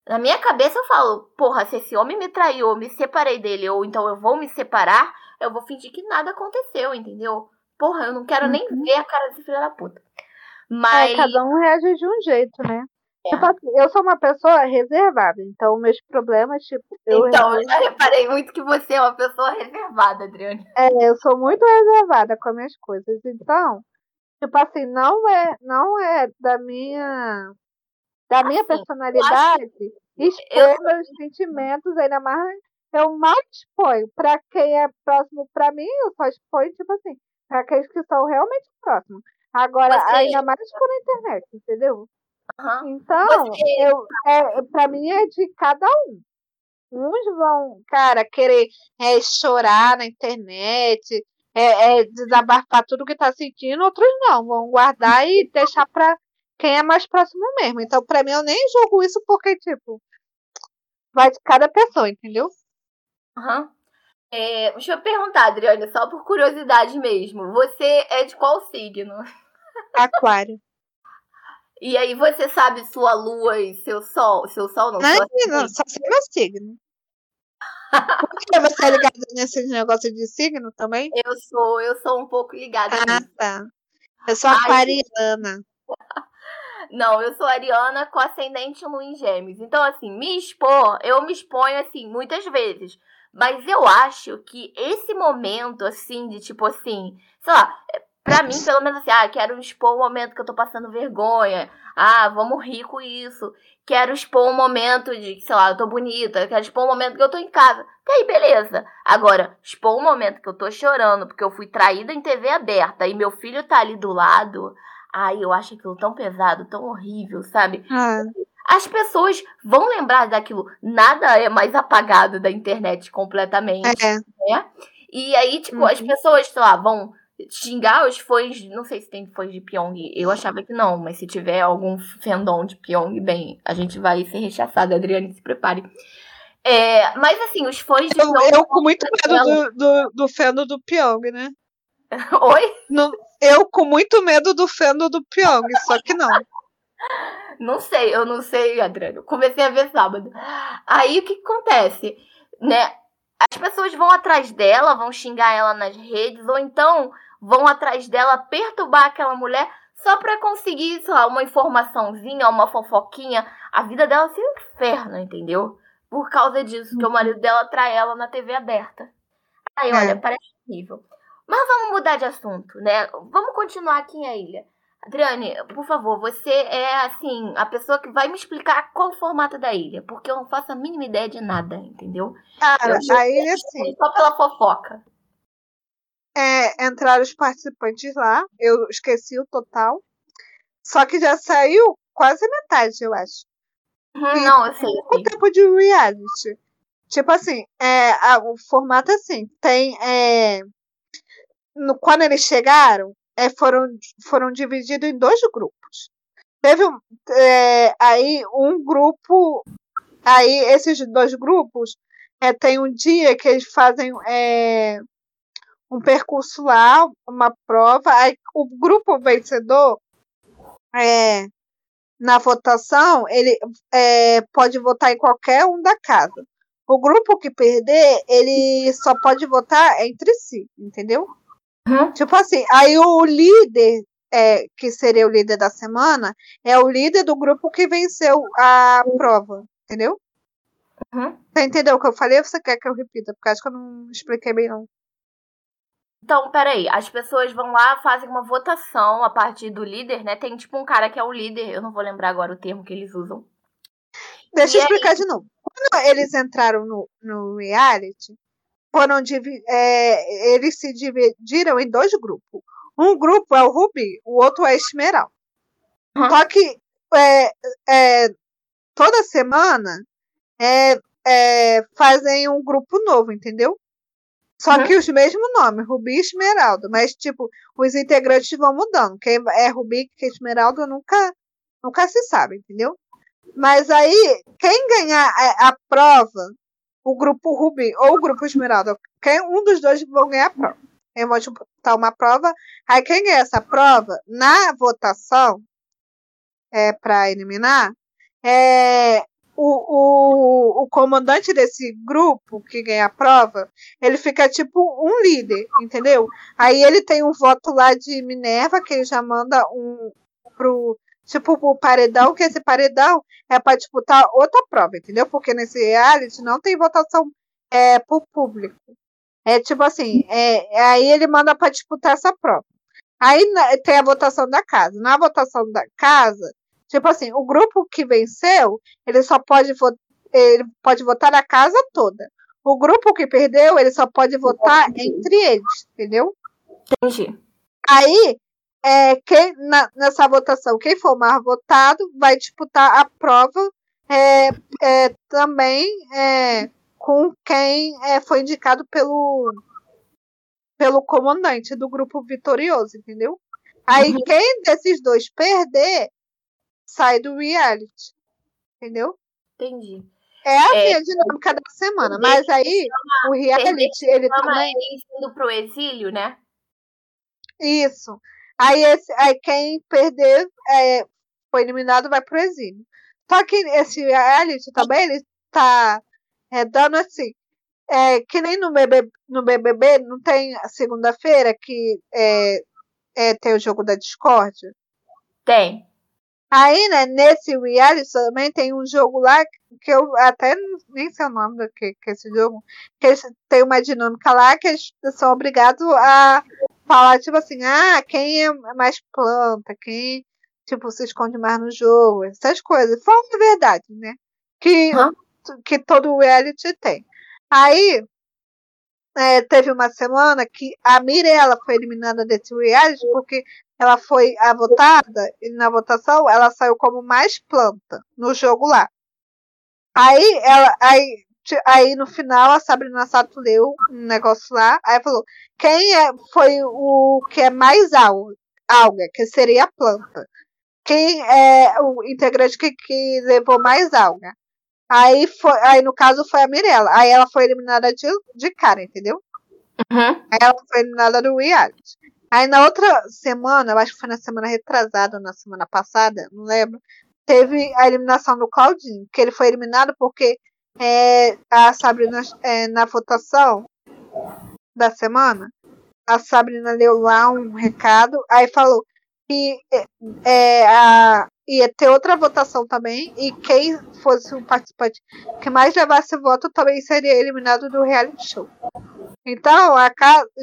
na minha cabeça eu falo, porra, se esse homem me traiu, eu me separei dele, ou então eu vou me separar, eu vou fingir que nada aconteceu, entendeu? Porra, eu não quero uhum. nem ver a cara desse filho da puta. Mas. É, cada um reage de um jeito, né? É. Tipo assim, eu sou uma pessoa reservada, então meus problemas, tipo. Eu então, eu já reparei muito que você é uma pessoa reservada, Adriane. É, eu sou muito reservada com as minhas coisas. Então, tipo assim, não é, não é da minha da minha assim, personalidade expor eu... meus sentimentos, ainda mais eu mal exponho. Para quem é próximo para mim, eu só exponho, tipo assim, para aqueles que são realmente próximos. Agora, Você... ainda mais por internet, entendeu? Uhum. Então, Você... eu, é, para mim é de cada um. Uns vão, cara, querer é, chorar na internet, é, é, desabafar tudo que tá sentindo, outros não, vão guardar e deixar pra quem é mais próximo mesmo. Então, pra mim, eu nem julgo isso porque, tipo, vai de cada pessoa, entendeu? Uhum. É, deixa eu perguntar, Adriana, só por curiosidade mesmo. Você é de qual signo? Aquário. E aí você sabe sua lua e seu sol? Seu sol não? Não, não só sei meu signo. Por que você é ligada nesse negócio de signo também? Eu sou, eu sou um pouco ligada. Ah, nisso. tá. Eu sou aquariana. Não, eu sou ariana com ascendente lua em gêmeos. Então, assim, me expor, eu me exponho, assim, muitas vezes. Mas eu acho que esse momento, assim, de tipo assim, sei lá, pra mim, pelo menos assim, ah, quero expor o momento que eu tô passando vergonha. Ah, vamos rir com isso. Quero expor um momento de, sei lá, eu tô bonita. Quero expor um momento que eu tô em casa. E aí, beleza. Agora, expor um momento que eu tô chorando porque eu fui traída em TV aberta e meu filho tá ali do lado. Ai, eu acho aquilo tão pesado, tão horrível, sabe? Ah. As pessoas vão lembrar daquilo. Nada é mais apagado da internet completamente. É. Né? E aí, tipo, uhum. as pessoas, sei lá, vão xingar os fãs. Não sei se tem fãs de Pyong. Eu achava que não, mas se tiver algum fandom de Pyong, bem, a gente vai ser rechaçado. Adriane, se prepare. É, mas assim, os fãs de eu, Pyong. Eu com muito medo do, do, do fandom do Pyong, né? Oi? Não, eu com muito medo do fandom do Pyong, só que não. Não sei, eu não sei, Adriano. Comecei a ver sábado. Aí o que, que acontece? Né? As pessoas vão atrás dela, vão xingar ela nas redes, ou então vão atrás dela perturbar aquela mulher só para conseguir, sei lá, uma informaçãozinha, uma fofoquinha. A vida dela seria um inferno, entendeu? Por causa disso, que o marido dela trai ela na TV aberta. Aí, olha, é. parece horrível. Mas vamos mudar de assunto, né? Vamos continuar aqui em a ilha. Adriane, por favor, você é assim, a pessoa que vai me explicar qual o formato da ilha, porque eu não faço a mínima ideia de nada, entendeu? Cara, a ilha sim. Só pela fofoca. É, entraram os participantes lá, eu esqueci o total. Só que já saiu quase metade, eu acho. Uhum, não, eu sei. O tempo de reality. Tipo assim, é, a, o formato é assim, tem. É, no, quando eles chegaram, é, foram, foram divididos em dois grupos. Teve é, aí um grupo, aí esses dois grupos é, tem um dia que eles fazem é, um percurso lá, uma prova, aí o grupo vencedor é, na votação, ele é, pode votar em qualquer um da casa. O grupo que perder, ele só pode votar entre si, entendeu? Uhum. Tipo assim, aí o líder, é, que seria o líder da semana, é o líder do grupo que venceu a prova, entendeu? Uhum. Você entendeu o que eu falei ou você quer que eu repita? Porque acho que eu não expliquei bem, não. Então, peraí, as pessoas vão lá, fazem uma votação a partir do líder, né? Tem tipo um cara que é o líder, eu não vou lembrar agora o termo que eles usam. Deixa e eu explicar aí... de novo. Quando eles entraram no, no reality, foram é, eles se dividiram em dois grupos. Um grupo é o Rubi, o outro é a Esmeralda. Uhum. Só que é, é, toda semana é, é, fazem um grupo novo, entendeu? Só uhum. que os mesmos nomes, Rubi e Esmeralda. Mas, tipo, os integrantes vão mudando. Quem é Rubi e Esmeralda nunca, nunca se sabe, entendeu? Mas aí, quem ganhar a, a prova, o grupo Rubi ou o grupo Esmeralda, quem, um dos dois vão ganhar a prova. Eu vou disputar uma prova. Aí quem ganha essa prova, na votação, é, para eliminar, é, o, o, o comandante desse grupo que ganha a prova, ele fica tipo um líder, entendeu? Aí ele tem um voto lá de Minerva, que ele já manda um pro tipo pro paredão, que esse paredão é para disputar outra prova, entendeu? Porque nesse reality não tem votação é, pro público. É tipo assim, é, aí ele manda para disputar essa prova. Aí tem a votação da casa. Na votação da casa, Tipo assim, o grupo que venceu, ele só pode, ele pode votar na casa toda. O grupo que perdeu, ele só pode votar entre eles, entendeu? Entendi. Aí, é, quem, na, nessa votação, quem for mais votado vai disputar a prova é, é, também é, com quem é, foi indicado pelo, pelo comandante do grupo vitorioso, entendeu? Aí uhum. quem desses dois perder sai do reality. Entendeu? Entendi. É a é, dinâmica da semana. Mas aí, o reality, ele também. indo pro exílio, né? Isso. Aí, esse, aí quem perder é, foi eliminado vai pro exílio. Só que esse reality também, ele tá é, dando assim. É, que nem no BBB, no BBB não tem segunda-feira que é, é, tem o jogo da Discord? Tem. Aí, né, nesse reality também tem um jogo lá que eu até nem sei o nome do que, que é esse jogo, que tem uma dinâmica lá que eles são obrigados a falar, tipo assim, ah, quem é mais planta, quem, tipo, se esconde mais no jogo, essas coisas. Falam de verdade, né? Que, que todo reality tem. Aí, é, teve uma semana que a Mirella foi eliminada desse reality porque ela foi a votada e na votação ela saiu como mais planta no jogo lá. Aí ela, aí, aí no final a Sabrina Sato leu um negócio lá, aí falou quem é, foi o que é mais alga, alga que seria a planta. Quem é o integrante que, que levou mais alga? Aí, foi, aí no caso foi a Mirella. Aí ela foi eliminada de, de cara, entendeu? Uhum. Aí ela foi eliminada do reality. Aí na outra semana, eu acho que foi na semana retrasada na semana passada, não lembro, teve a eliminação do Claudinho, que ele foi eliminado porque é, a Sabrina, é, na votação da semana, a Sabrina leu lá um recado, aí falou que é, é a, ia ter outra votação também, e quem fosse o participante que mais levasse voto também seria eliminado do reality show. Então, a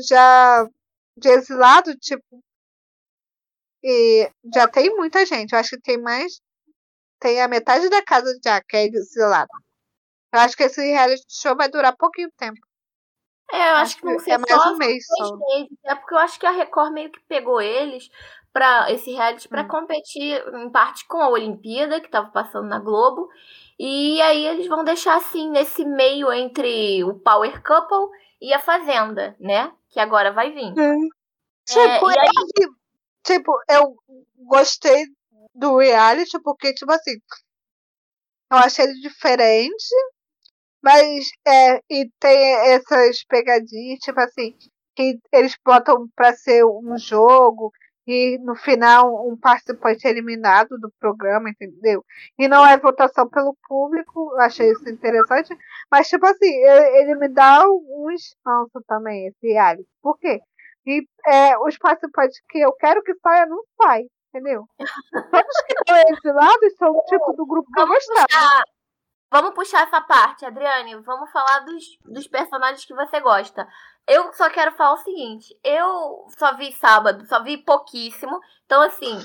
já de exilado, tipo. E já tem muita gente. Eu acho que tem mais. Tem a metade da casa já que é exilado. Eu acho que esse reality show vai durar pouquinho tempo. É, eu acho, acho que vão ser é mais um mês só. Meses, é porque eu acho que a Record meio que pegou eles para esse reality para hum. competir em parte com a Olimpíada que estava passando na Globo. E aí eles vão deixar assim nesse meio entre o Power Couple e a Fazenda, né? Que agora vai vir. Hum. Tipo, é, aí... tipo, eu gostei do reality porque, tipo assim, eu achei ele diferente, mas é, e tem essas pegadinhas, tipo assim, que eles botam pra ser um jogo e no final um participante é eliminado do programa, entendeu? E não é votação pelo público, achei isso interessante, mas tipo assim, ele me dá um espanto também, esse reality. Por quê? E é, os participantes que eu quero que saia, não sai, entendeu? Todos que estão exilados são o tipo do grupo que eu gostava. Vamos puxar essa parte, Adriane. Vamos falar dos, dos personagens que você gosta. Eu só quero falar o seguinte: eu só vi sábado, só vi pouquíssimo. Então, assim,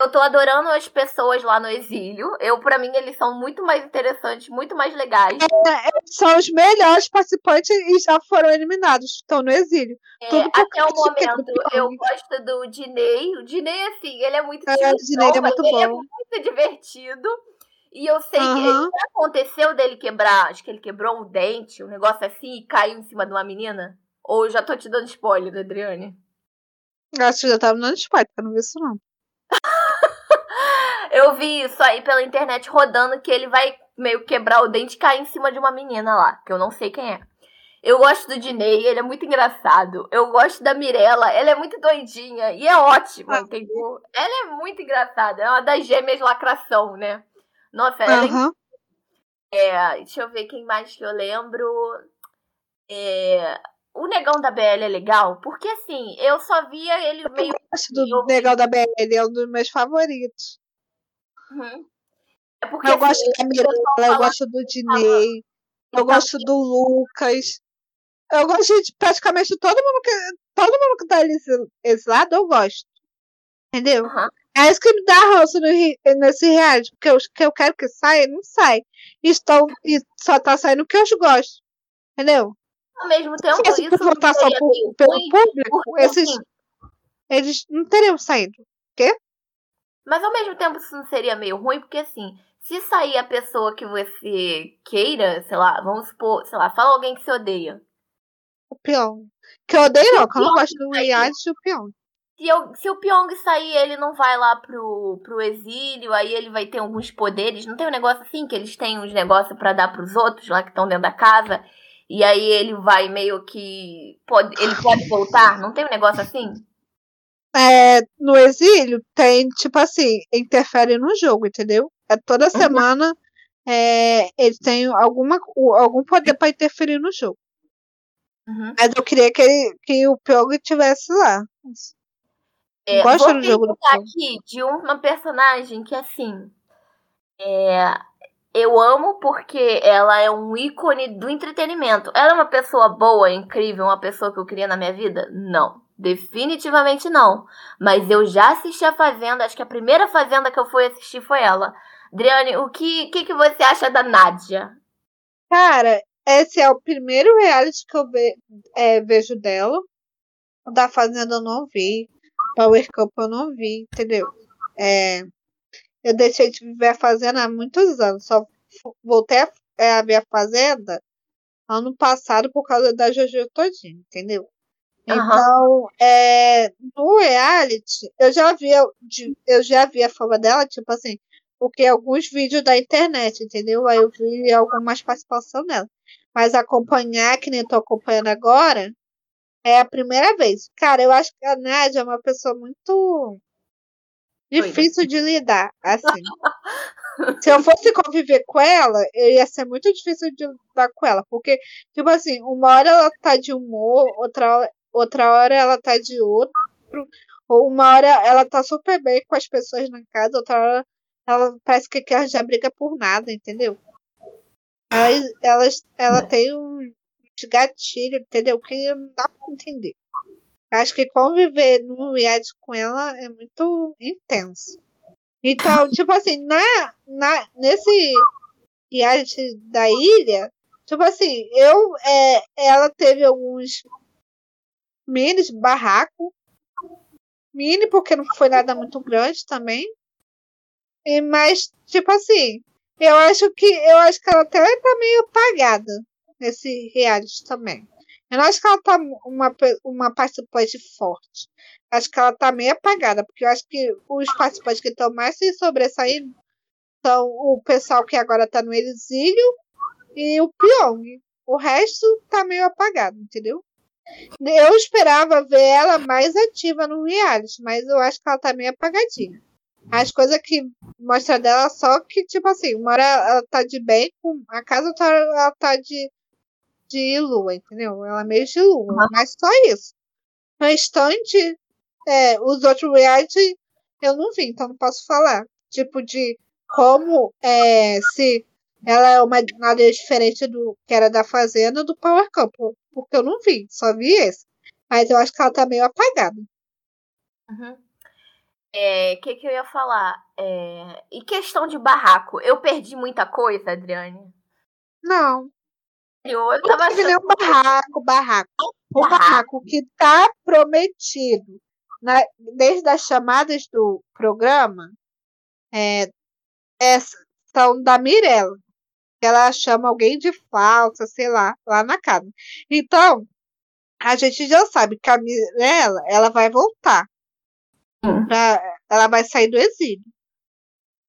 eu tô adorando as pessoas lá no exílio. Eu, para mim, eles são muito mais interessantes, muito mais legais. É, são os melhores participantes e já foram eliminados. Estão no exílio. É, até o momento, eu gosto do Dinei. O Dinei, assim, ele é muito é, o Dinei é muito bom. Ele é muito divertido. E eu sei uhum. que aconteceu dele quebrar, acho que ele quebrou um dente, um negócio assim, e caiu em cima de uma menina. Ou já tô te dando spoiler, Adriane? Acho que já tava dando spoiler, eu não vi isso não. eu vi isso aí pela internet rodando que ele vai meio quebrar o dente e cair em cima de uma menina lá, que eu não sei quem é. Eu gosto do Dinei, ele é muito engraçado. Eu gosto da Mirella, ela é muito doidinha e é ótima, ah. entendeu? Ela é muito engraçada, é uma das gêmeas lacração, né? Nossa, ela uhum. é... Deixa eu ver quem mais que eu lembro. É... O Negão da BL é legal, porque assim, eu só via ele eu meio. Eu gosto do Negão da BL, ele é um dos meus favoritos. Uhum. É porque, eu assim, gosto da Mirella, eu gosto do Dinei, eu gosto do Lucas. Eu gosto de praticamente todo mundo que. Todo mundo que tá ali esse lado, eu gosto. Entendeu? Uhum. É isso que me dá ranço nesse reality, porque que eu quero que saia, não sai. E, estão, e só tá saindo o que eu gosto. Entendeu? Ao mesmo tempo, Se isso votar só por, pelo público, esses, assim eles não teriam saído. Quê? Mas ao mesmo tempo isso não seria meio ruim, porque assim, se sair a pessoa que você queira, sei lá, vamos supor, sei lá, fala alguém que você odeia. O Pyong. Que eu odeio não, que eu não gosto do reality, o Pyong. Se, eu, se o Pyong sair, ele não vai lá pro, pro exílio, aí ele vai ter alguns poderes. Não tem um negócio assim, que eles têm uns negócios para dar pros outros lá que estão dentro da casa. E aí ele vai meio que. Pode, ele pode voltar? Não tem um negócio assim? É, no exílio tem, tipo assim, interfere no jogo, entendeu? É toda uhum. semana é, ele tem alguma, algum poder para interferir no jogo. Uhum. Mas eu queria que, ele, que o Pyong estivesse lá. É, Gosto do jogo do aqui de uma personagem que, assim, é, eu amo porque ela é um ícone do entretenimento. Ela é uma pessoa boa, incrível, uma pessoa que eu queria na minha vida? Não. Definitivamente não. Mas eu já assisti a Fazenda, acho que a primeira Fazenda que eu fui assistir foi ela. Adriane, o que, que, que você acha da Nádia? Cara, esse é o primeiro reality que eu ve, é, vejo dela. O da Fazenda eu não vi. Power Cup eu não vi, entendeu? É, eu deixei de ver a Fazenda há muitos anos. Só voltei a, é, a ver a Fazenda ano passado por causa da Jojo Todinho, entendeu? Uhum. Então, é, no reality, eu já vi, eu já vi a fama dela, tipo assim, porque alguns vídeos da internet, entendeu? Aí eu vi algumas participações dela. Mas acompanhar, que nem estou acompanhando agora, é a primeira vez. Cara, eu acho que a Nádia é uma pessoa muito difícil de lidar, assim. Se eu fosse conviver com ela, eu ia ser muito difícil de lidar com ela, porque, tipo assim, uma hora ela tá de humor, outra, outra hora ela tá de outro, ou uma hora ela tá super bem com as pessoas na casa, outra hora ela parece que quer já briga por nada, entendeu? Aí ela, ela tem um gatilho, entendeu? Que não dá pra entender. Acho que conviver num reality com ela é muito intenso. Então, tipo assim, na, na, nesse reality da ilha, tipo assim, eu, é, ela teve alguns mini barraco. Mini, porque não foi nada muito grande também. E, mas, tipo assim, eu acho que eu acho que ela até tá meio apagada nesse reality também. Eu não acho que ela tá uma, uma participante forte. Acho que ela tá meio apagada, porque eu acho que os participantes que estão mais se sobressaindo são o pessoal que agora tá no exílio e o Pyong. O resto tá meio apagado, entendeu? Eu esperava ver ela mais ativa no reality, mas eu acho que ela tá meio apagadinha. As coisas que mostra dela só que, tipo assim, uma hora ela tá de bem com a casa, outra hora ela tá de, de lua, entendeu? Ela é meio de lua, uhum. mas só isso. O restante, é, os outros reality eu não vi, então não posso falar. Tipo, de como é, se ela é uma nada diferente do que era da Fazenda do Power Couple. Porque eu não vi, só vi esse. Mas eu acho que ela tá meio apagada. Uhum. É, que que eu ia falar? É, e questão de barraco, eu perdi muita coisa, Adriane? Não. Eu tava achando... nenhum barraco, barraco. O barraco. barraco que tá prometido na, desde as chamadas do programa é, é questão da Mirella. Ela chama alguém de falsa, sei lá, lá na casa. Então, a gente já sabe que a Mirella, ela vai voltar. Hum. Pra, ela vai sair do exílio.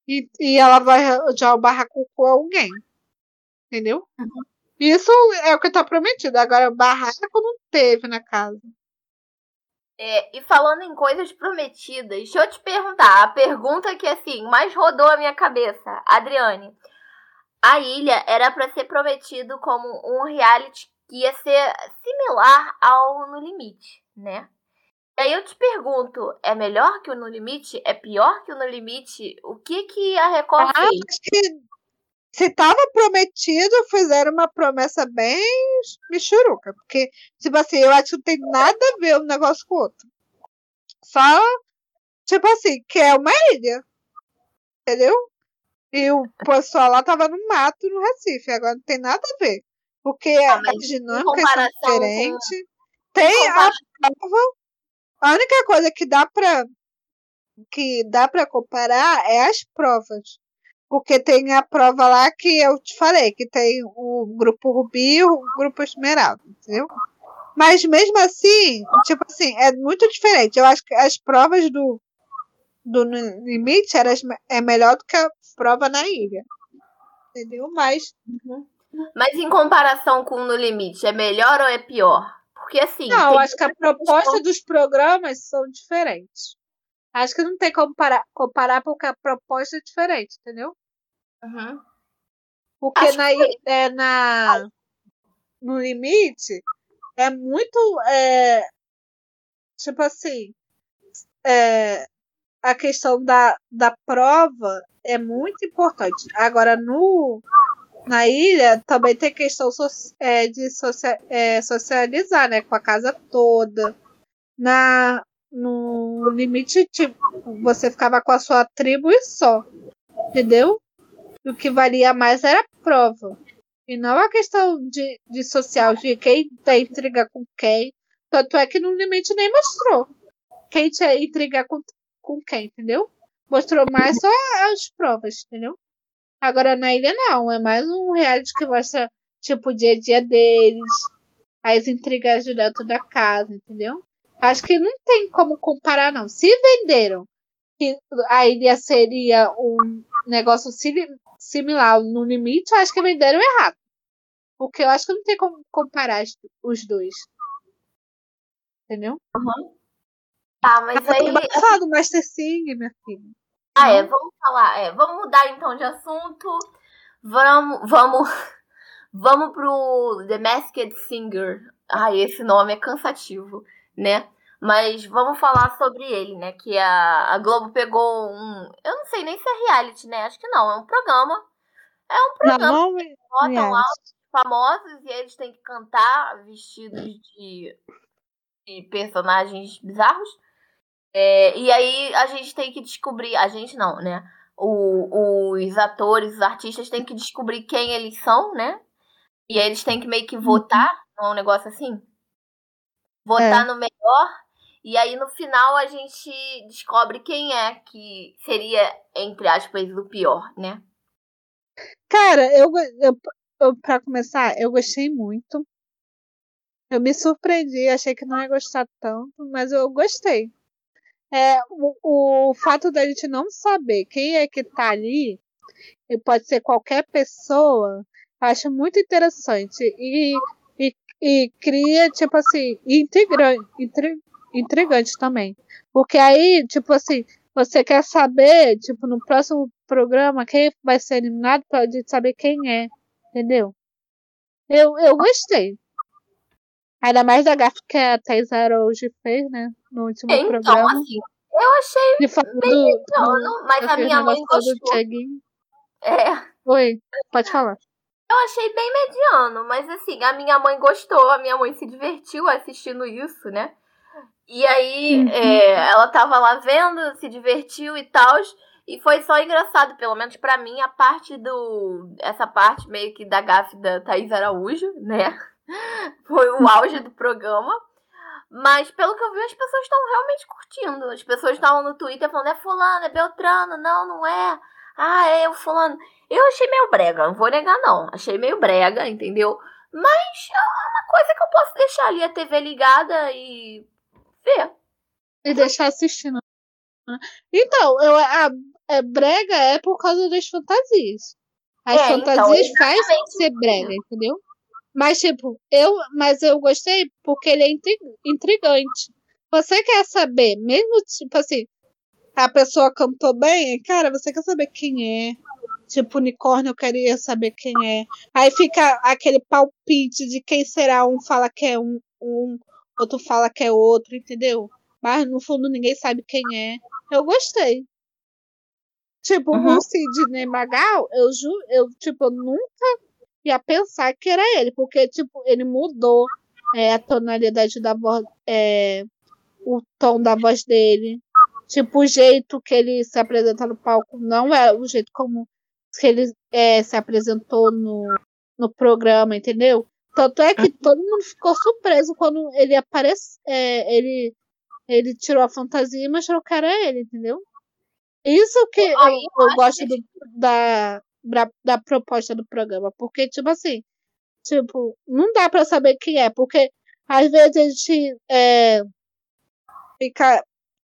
E, e ela vai já o barraco com alguém. Entendeu? Uhum. Isso é o que tá prometido. Agora, o barraco não teve na casa. É, e falando em coisas prometidas, deixa eu te perguntar. A pergunta que, assim, mais rodou a minha cabeça. Adriane, a ilha era para ser prometido como um reality que ia ser similar ao No Limite, né? E aí eu te pergunto, é melhor que o No Limite? É pior que o No Limite? O que que a Record ah, fez? Acho que se estava prometido, fizeram uma promessa bem michuruca. Porque, tipo assim, eu acho que não tem nada a ver um negócio com o outro. Só, tipo assim, que é uma ilha. Entendeu? E o pessoal lá tava no mato no Recife. Agora não tem nada a ver. Porque ah, as dinâmicas são diferentes. Com... Tem a prova. A única coisa que dá pra que dá para comparar é as provas. Porque tem a prova lá que eu te falei, que tem o grupo Rubi e o grupo Esmeralda, entendeu? Mas mesmo assim, tipo assim, é muito diferente. Eu acho que as provas do, do limite era, é melhor do que a prova na ilha. Entendeu? Mas. Uhum. Mas em comparação com No Limite, é melhor ou é pior? Porque assim. Não, acho que a proposta dos programas são diferentes. Acho que não tem como comparar, comparar porque a proposta é diferente, entendeu? Uhum. Porque acho na, que... é, na, no limite é muito. É, tipo assim. É, a questão da, da prova é muito importante. Agora, no, na ilha também tem questão so, é, de socia, é, socializar, né? Com a casa toda. Na, no limite, tipo, você ficava com a sua tribo e só. Entendeu? O que valia mais era a prova. E não a questão de, de social, de quem tem intriga com quem. Tanto é que no limite nem mostrou quem tinha intriga com, com quem, entendeu? Mostrou mais só as provas, entendeu? Agora na ilha não, é mais um reality que mostra, tipo, o dia a dia deles, as intrigas dentro da casa, entendeu? Acho que não tem como comparar, não. Se venderam que a ilha seria um negócio similar no limite, eu acho que venderam errado. Porque eu acho que não tem como comparar os dois. Entendeu? Uhum. Tá, mas eu aí. Eu do Master Sing, minha filha. Ah, é, vamos falar. É, vamos mudar então de assunto. Vamos, vamos, vamos pro The Masked Singer. Ai, esse nome é cansativo, né? Mas vamos falar sobre ele, né? Que a, a Globo pegou um. Eu não sei nem se é reality, né? Acho que não. É um programa. É um programa. Não, que botam lá famosos e eles têm que cantar vestidos de, de personagens bizarros. É, e aí a gente tem que descobrir. A gente não, né? O, os atores, os artistas têm que descobrir quem eles são, né? E aí eles têm que meio que uhum. votar. Não é um negócio assim? Votar é. no melhor e aí no final a gente descobre quem é que seria, entre aspas, o pior, né? Cara, eu, eu, eu para começar, eu gostei muito. Eu me surpreendi, achei que não ia gostar tanto, mas eu gostei. É, o, o fato da gente não saber quem é que tá ali, e pode ser qualquer pessoa, acho muito interessante. E, e, e cria, tipo assim, integrante, intrigante também. Porque aí, tipo assim, você quer saber, tipo, no próximo programa, quem vai ser eliminado pra saber quem é. Entendeu? Eu, eu gostei. Ainda mais da gafa que a Thais hoje fez, né? No último então, programa. Assim, eu achei de bem mediano, mas a minha mãe gostou. É. Oi, pode falar. Eu achei bem mediano, mas assim, a minha mãe gostou, a minha mãe se divertiu assistindo isso, né? E aí uhum. é, ela tava lá vendo, se divertiu e tal. E foi só engraçado, pelo menos para mim, a parte do. Essa parte meio que da gafe da Thaís Araújo, né? Foi o auge do programa. Mas pelo que eu vi, as pessoas estão realmente curtindo. As pessoas estavam no Twitter falando, é fulano, é Beltrano, não, não é. Ah, é, o fulano. Eu achei meio brega, não vou negar, não. Achei meio brega, entendeu? Mas é uma coisa que eu posso deixar ali a TV ligada e ver. E deixar assistindo. Então, eu, a, a brega é por causa das fantasias. As é, então, fantasias então, fazem ser brega, entendeu? Mas, tipo, eu, mas eu gostei porque ele é intrigante. Você quer saber, mesmo tipo assim, a pessoa cantou bem, cara, você quer saber quem é. Tipo, unicórnio eu queria saber quem é. Aí fica aquele palpite de quem será. Um fala que é um, um outro fala que é outro, entendeu? Mas no fundo ninguém sabe quem é. Eu gostei. Tipo, uhum. o Sidney Magal, eu, ju, eu, tipo, eu nunca ia pensar que era ele, porque, tipo, ele mudou é, a tonalidade da voz, é, o tom da voz dele. Tipo, o jeito que ele se apresenta no palco não é o jeito como que ele é, se apresentou no, no programa, entendeu? Tanto é que todo mundo ficou surpreso quando ele aparece, é, ele, ele tirou a fantasia e mostrou que era ele, entendeu? Isso que eu, eu gosto do, da, da, da proposta do programa, porque, tipo assim, tipo, não dá pra saber quem é, porque às vezes a gente é, fica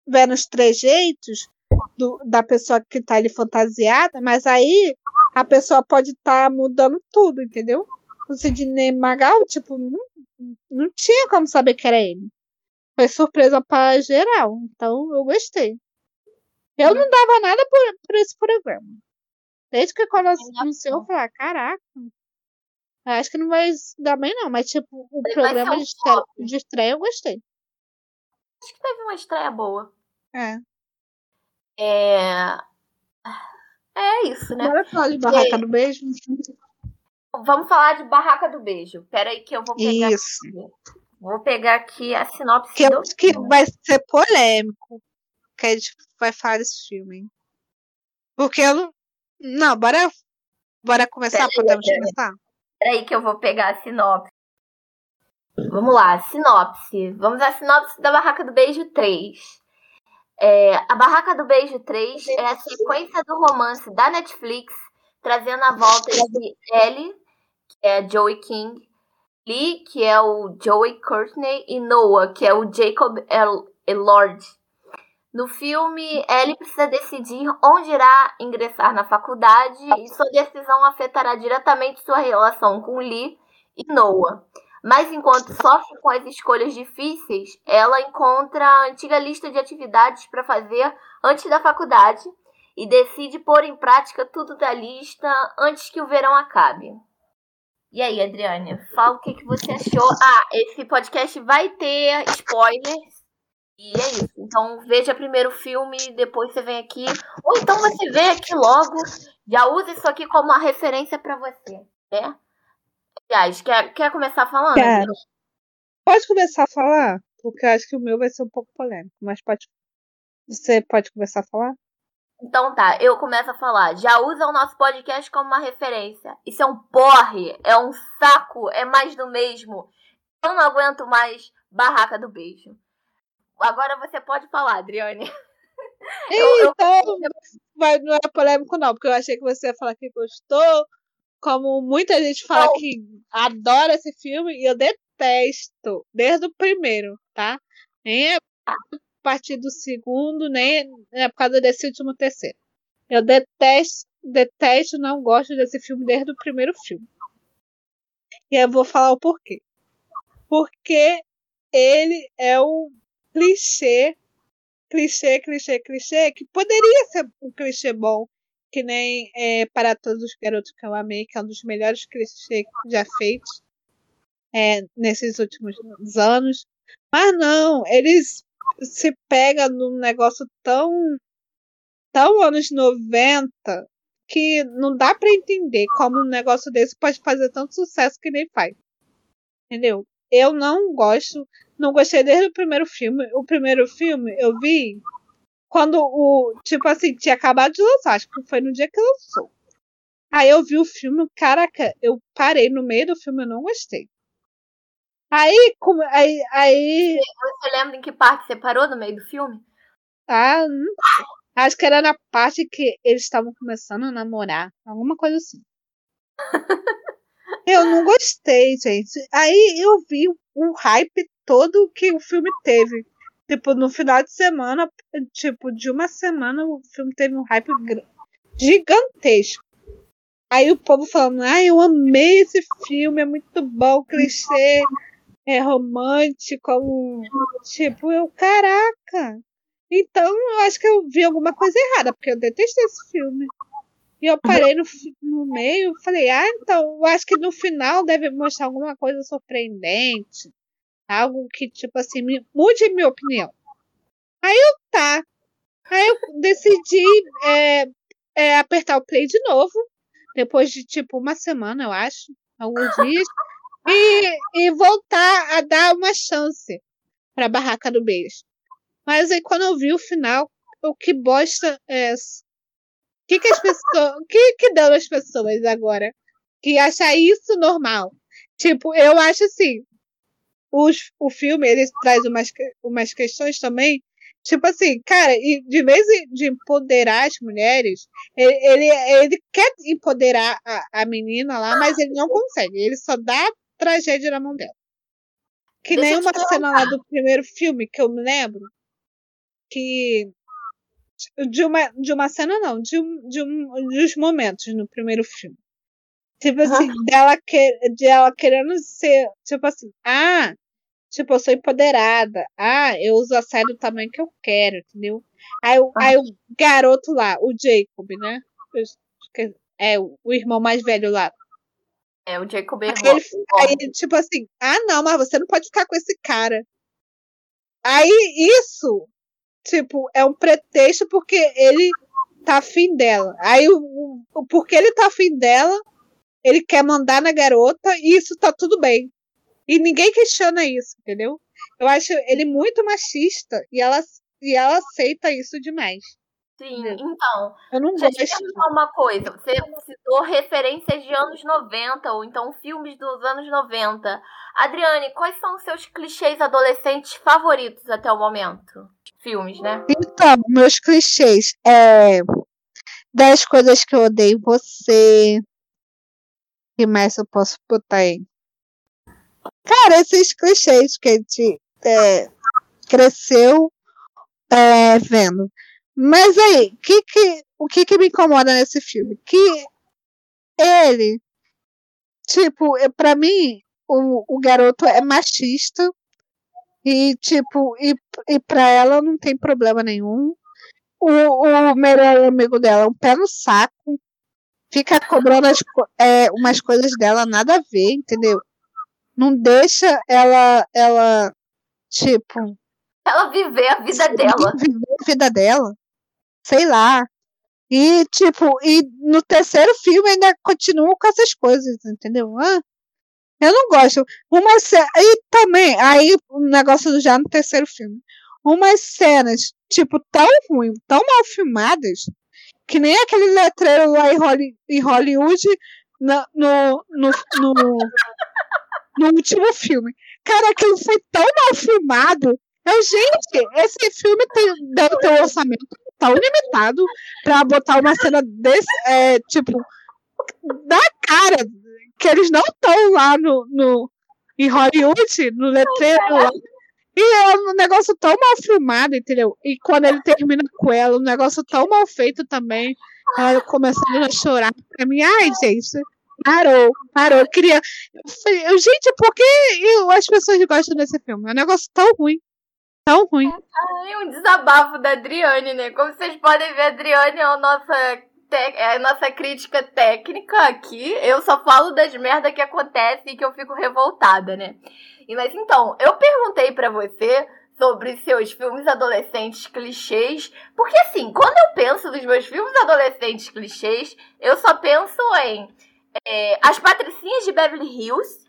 vendo os trejeitos do, da pessoa que tá ali fantasiada, mas aí a pessoa pode estar tá mudando tudo, entendeu? O Sidney Magal, tipo, não, não tinha como saber que era ele. Foi surpresa para geral, então eu gostei. Eu não dava nada por, por esse programa. Desde que quando anunciou, eu falei, ah, caraca, acho que não vai dar bem não, mas tipo, o Ele programa um de, estreia, de estreia eu gostei. Acho que teve uma estreia boa. É. É. É isso, né? Bora falar de Barraca do Beijo. Vamos falar de Barraca do Beijo. Pera aí que eu vou pegar. Isso. Aqui. Vou pegar aqui a sinopse que, do que vai ser polêmico. Que a gente vai falar desse filme. Porque eu não. Não, bora, bora começar? Podemos aí, começar? Peraí que eu vou pegar a sinopse. Vamos lá, sinopse. Vamos à sinopse da Barraca do Beijo 3. É, a Barraca do Beijo 3 é a sequência do romance da Netflix, trazendo a volta de Ellie, é Joey King, Lee, que é o Joey Courtney, e Noah, que é o Jacob Elord. No filme, Ellie precisa decidir onde irá ingressar na faculdade e sua decisão afetará diretamente sua relação com Lee e Noah. Mas enquanto sofre com as escolhas difíceis, ela encontra a antiga lista de atividades para fazer antes da faculdade e decide pôr em prática tudo da lista antes que o verão acabe. E aí, Adriane, fala o que, que você achou. Ah, esse podcast vai ter spoilers. E é isso. Então veja primeiro o filme, depois você vem aqui. Ou então você vem aqui logo, já usa isso aqui como uma referência para você, né? Aliás, quer, quer começar falando? Quero. Pode começar a falar? Porque eu acho que o meu vai ser um pouco polêmico, mas pode. Você pode começar a falar? Então tá, eu começo a falar. Já usa o nosso podcast como uma referência. Isso é um porre, é um saco, é mais do mesmo. Eu não aguento mais barraca do beijo. Agora você pode falar, Adriane. Então, eu. Mas não é polêmico, não, porque eu achei que você ia falar que gostou, como muita gente fala que adora esse filme e eu detesto desde o primeiro, tá? Nem é partir do segundo, nem é por causa desse último terceiro. Eu detesto, detesto, não gosto desse filme desde o primeiro filme. E eu vou falar o porquê. Porque ele é um clichê, clichê, clichê, clichê, que poderia ser um clichê bom, que nem é, Para Todos os Garotos que eu amei, que é um dos melhores clichês já feitos é, nesses últimos anos. Mas não, eles se pegam num negócio tão, tão anos 90 que não dá para entender como um negócio desse pode fazer tanto sucesso que nem faz. Entendeu? Eu não gosto, não gostei desde o primeiro filme. O primeiro filme eu vi quando o. Tipo assim, tinha acabado de lançar, acho que foi no dia que lançou. Aí eu vi o filme, caraca, eu parei no meio do filme, eu não gostei. Aí, como, aí, aí. Você lembra em que parte você parou no meio do filme? Ah, Acho que era na parte que eles estavam começando a namorar. Alguma coisa assim. eu não gostei, gente. Aí eu vi o hype todo que o filme teve. Tipo, no final de semana, tipo, de uma semana, o filme teve um hype gigantesco. Aí o povo falando, ah, eu amei esse filme, é muito bom, clichê, é romântico, tipo, eu, caraca. Então, eu acho que eu vi alguma coisa errada, porque eu detestei esse filme. E eu parei no, no meio falei, ah, então, eu acho que no final deve mostrar alguma coisa surpreendente. Algo que, tipo assim, me, mude minha opinião. Aí eu, tá. Aí eu decidi é, é, apertar o play de novo. Depois de, tipo, uma semana, eu acho. Alguns dias. E, e voltar a dar uma chance pra Barraca do Beijo. Mas aí quando eu vi o final, o que bosta é essa? O que, que as pessoas. Que, que dão as pessoas agora? Que acham isso normal. Tipo, eu acho assim. Os, o filme, ele traz umas, umas questões também. Tipo assim, cara, e de vez de empoderar as mulheres, ele, ele, ele quer empoderar a, a menina lá, mas ele não consegue. Ele só dá tragédia na mão dela. Que Deixa nem uma cena lá do primeiro filme que eu me lembro, que de uma, de uma cena não, de um, de um dos momentos no primeiro filme. Tipo assim, uhum. dela, que, de ela querendo ser, tipo assim, ah, tipo, eu sou empoderada, ah, eu uso a saia do tamanho que eu quero, entendeu? Aí, uhum. aí o garoto lá, o Jacob, né? É, o irmão mais velho lá. É, o Jacob é aí, ele, aí, tipo assim, ah, não, mas você não pode ficar com esse cara. Aí, isso tipo, é um pretexto porque ele tá afim dela. Aí, o, o, porque ele tá afim dela, ele quer mandar na garota e isso tá tudo bem. E ninguém questiona isso, entendeu? Eu acho ele muito machista e ela, e ela aceita isso demais. Sim, então. Eu não deixa eu te perguntar uma coisa. Você citou referências de anos 90, ou então filmes dos anos 90. Adriane, quais são os seus clichês adolescentes favoritos até o momento? Filmes, né? Então, meus clichês é. 10 coisas que eu odeio você. O que mais eu posso botar aí? Cara, esses clichês que a gente é, cresceu é, vendo. Mas aí, que que, o que, que me incomoda nesse filme? Que ele, tipo, pra mim, o, o garoto é machista e, tipo, e, e pra ela não tem problema nenhum. O, o melhor amigo dela é um pé no saco, fica cobrando as, é, umas coisas dela nada a ver, entendeu? Não deixa ela, ela, tipo. Ela viver a vida dela. Viver a vida dela sei lá. E, tipo, e no terceiro filme ainda continua com essas coisas, entendeu? Ah, eu não gosto. Uma E também, aí o negócio já no terceiro filme. Umas cenas, tipo, tão ruim, tão mal filmadas, que nem aquele letreiro lá em Hollywood no, no, no, no, no último filme. Cara, aquilo foi tão mal filmado. Eu, gente, esse filme tem, deve ter um orçamento tão limitado pra botar uma cena desse, é, tipo, da cara, que eles não estão lá no, no, em Hollywood, no letreiro lá. E é um negócio tão mal filmado, entendeu? E quando ele termina com ela, um negócio tão mal feito também. Ela começando a chorar pra mim. Ai, gente, parou, parou. Eu queria. Eu, gente, por que eu, as pessoas gostam desse filme? É um negócio tão ruim. Tão ruim. Ai, um desabafo da Adriane, né? Como vocês podem ver, a Adriane é a nossa, é a nossa crítica técnica aqui. Eu só falo das merdas que acontecem e que eu fico revoltada, né? E, mas então, eu perguntei para você sobre seus filmes adolescentes clichês, porque assim, quando eu penso nos meus filmes adolescentes clichês, eu só penso em é, As Patricinhas de Beverly Hills,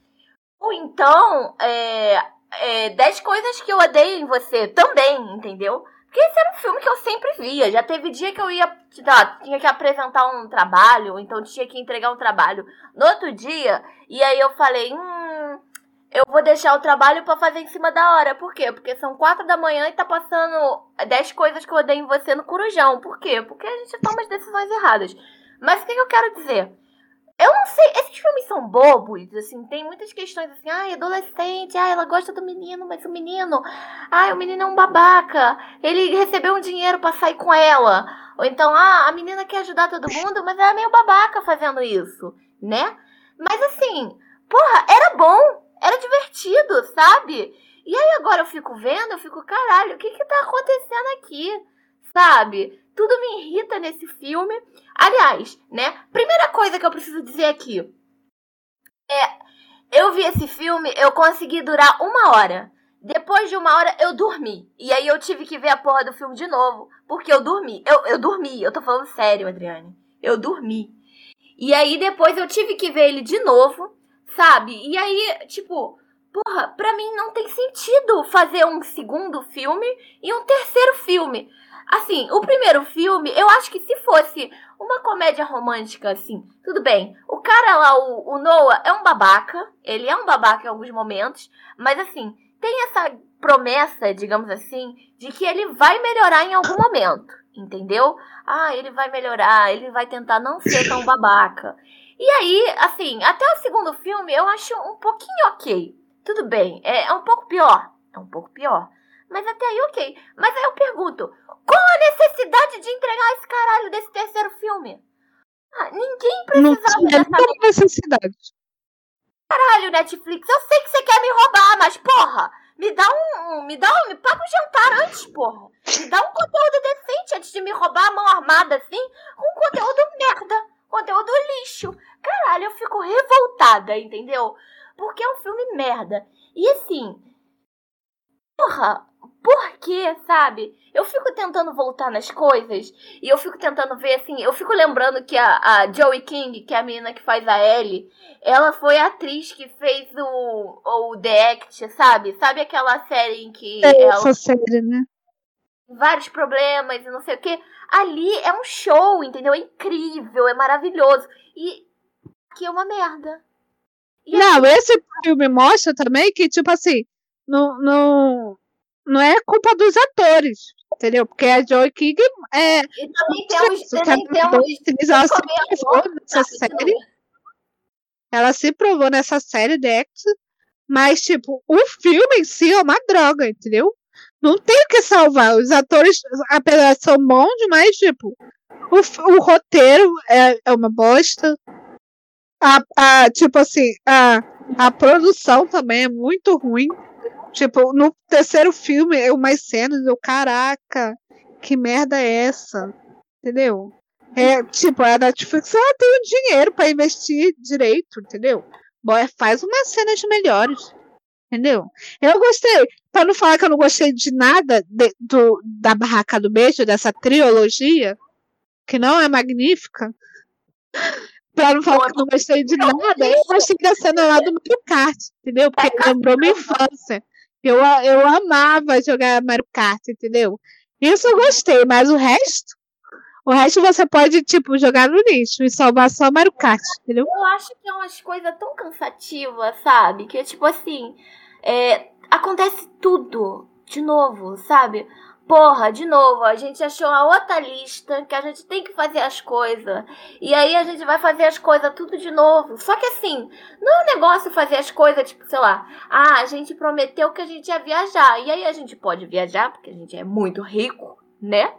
ou então é, é, 10 coisas que eu odeio em você também, entendeu? Porque esse era um filme que eu sempre via. Já teve dia que eu ia. Tá, tinha que apresentar um trabalho, então tinha que entregar um trabalho no outro dia. E aí eu falei, hum. eu vou deixar o trabalho para fazer em cima da hora. Por quê? Porque são quatro da manhã e tá passando dez coisas que eu odeio em você no corujão. Por quê? Porque a gente toma as decisões erradas. Mas o que eu quero dizer? Eu não sei, esses filmes são bobos, assim, tem muitas questões assim, ai, adolescente, ai, ela gosta do menino, mas o menino, ai, o menino é um babaca, ele recebeu um dinheiro para sair com ela. Ou então, ah, a menina quer ajudar todo mundo, mas ela é meio babaca fazendo isso, né? Mas assim, porra, era bom, era divertido, sabe? E aí agora eu fico vendo, eu fico, caralho, o que que tá acontecendo aqui? Sabe? Tudo me irrita nesse filme. Aliás, né? Primeira coisa que eu preciso dizer aqui. É. Eu vi esse filme, eu consegui durar uma hora. Depois de uma hora, eu dormi. E aí eu tive que ver a porra do filme de novo. Porque eu dormi. Eu, eu dormi. Eu tô falando sério, Adriane. Eu dormi. E aí depois eu tive que ver ele de novo, sabe? E aí, tipo, porra, pra mim não tem sentido fazer um segundo filme e um terceiro filme. Assim, o primeiro filme, eu acho que se fosse uma comédia romântica, assim, tudo bem. O cara lá, o, o Noah, é um babaca. Ele é um babaca em alguns momentos. Mas, assim, tem essa promessa, digamos assim, de que ele vai melhorar em algum momento. Entendeu? Ah, ele vai melhorar, ele vai tentar não ser tão babaca. E aí, assim, até o segundo filme eu acho um pouquinho ok. Tudo bem, é, é um pouco pior. É um pouco pior. Mas até aí, ok. Mas aí eu pergunto: qual a necessidade de entregar esse caralho desse terceiro filme? Ah, ninguém precisava não tinha dessa necessidade. Caralho, Netflix, eu sei que você quer me roubar, mas porra, me dá um. Me dá um. Me paga um jantar antes, porra. Me dá um conteúdo decente antes de me roubar a mão armada assim. Um conteúdo merda. Conteúdo lixo. Caralho, eu fico revoltada, entendeu? Porque é um filme merda. E assim. Porra, por quê, sabe? Eu fico tentando voltar nas coisas e eu fico tentando ver assim. Eu fico lembrando que a, a Joey King, que é a menina que faz a Ellie, ela foi a atriz que fez o, o The Act, sabe? Sabe aquela série em que. É ela... essa série, né? Vários problemas e não sei o que. Ali é um show, entendeu? É incrível, é maravilhoso. E aqui é uma merda. E não, aqui... esse filme mostra também que, tipo assim, no, no, não é culpa dos atores, entendeu? Porque a Joy King é. E também temos, também temos ela se provou nessa série. Ela se provou nessa série Dex, mas, tipo, o filme em si é uma droga, entendeu? Não tem o que salvar. Os atores, apesar de são bons, mas, tipo, o, o roteiro é, é uma bosta. A, a, tipo assim, a, a produção também é muito ruim. Tipo, no terceiro filme, eu mais cenas, eu, caraca, que merda é essa? Entendeu? É, tipo, a Netflix ela tem o dinheiro para investir direito, entendeu? Bom, é, faz umas cenas melhores. Entendeu? Eu gostei. Para não falar que eu não gostei de nada de, do, da Barraca do Beijo, dessa trilogia, que não é magnífica. Pra não falar que eu não gostei de nada, eu gostei da cena lá do Mario Kart, entendeu? Porque lembrou minha infância. Eu, eu amava jogar Mario Kart, entendeu? Isso eu gostei, mas o resto. O resto você pode, tipo, jogar no lixo e salvar só Mario Kart, entendeu? Eu acho que é umas coisas tão cansativas, sabe? Que, tipo assim, é, acontece tudo de novo, sabe? Porra, de novo, a gente achou a outra lista que a gente tem que fazer as coisas. E aí a gente vai fazer as coisas tudo de novo. Só que assim, não é um negócio fazer as coisas, tipo, sei lá, ah, a gente prometeu que a gente ia viajar. E aí a gente pode viajar, porque a gente é muito rico, né?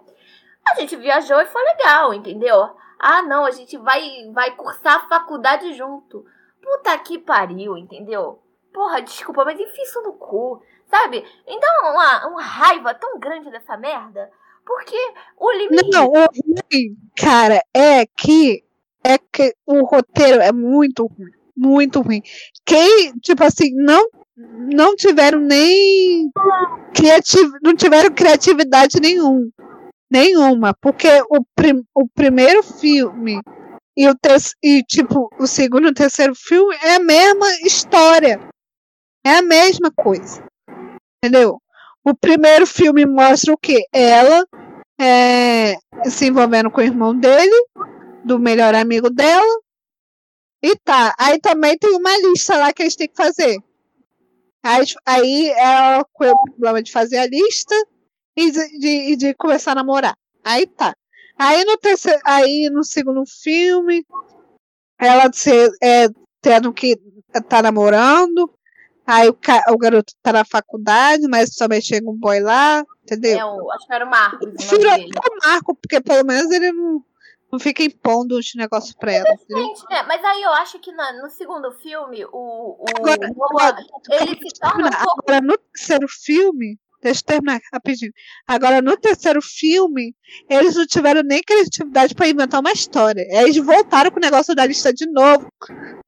A gente viajou e foi legal, entendeu? Ah, não, a gente vai, vai cursar a faculdade junto. Puta que pariu, entendeu? Porra, desculpa, mas enfia isso no cu. Sabe? Então, uma, uma raiva tão grande dessa merda. Porque o limite. Não, o ruim, cara, é que. É que o roteiro é muito ruim. Muito ruim. Quem, tipo assim, não não tiveram nem criativ não tiveram criatividade nenhum, nenhuma, porque o, prim o primeiro filme e o e tipo o segundo e o terceiro filme é a mesma história, é a mesma coisa. Entendeu? O primeiro filme mostra o quê? Ela é, se envolvendo com o irmão dele, do melhor amigo dela. E tá. Aí também tem uma lista lá que eles têm que fazer. Aí, aí ela com o problema de fazer a lista e de, de, de começar a namorar. Aí tá. Aí no terceiro, aí no segundo filme, ela é, tendo que tá namorando, aí o, o garoto tá na faculdade, mas também chega um boy lá, entendeu? É, eu acho que era o Marcos. o Marco, porque pelo menos ele não, não fica impondo os negócios pra ela. né? Mas aí eu acho que na, no segundo filme, o, o agora, agora, ele se torna um pouco... Agora, no terceiro filme, Deixa eu terminar rapidinho. Agora, no terceiro filme, eles não tiveram nem criatividade para inventar uma história. Eles voltaram com o negócio da lista de novo.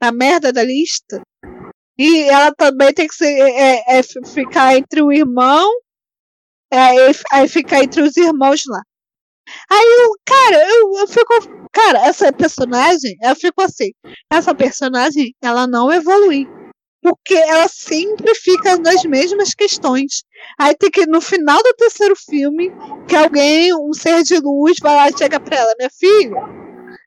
Na merda da lista. E ela também tem que ser, é, é, ficar entre o irmão. É, aí ficar entre os irmãos lá. Aí eu, cara, eu, eu fico. Cara, essa personagem, eu fico assim. Essa personagem, ela não evolui porque ela sempre fica nas mesmas questões. Aí tem que, no final do terceiro filme, que alguém, um ser de luz, vai lá e chega pra ela, minha filha,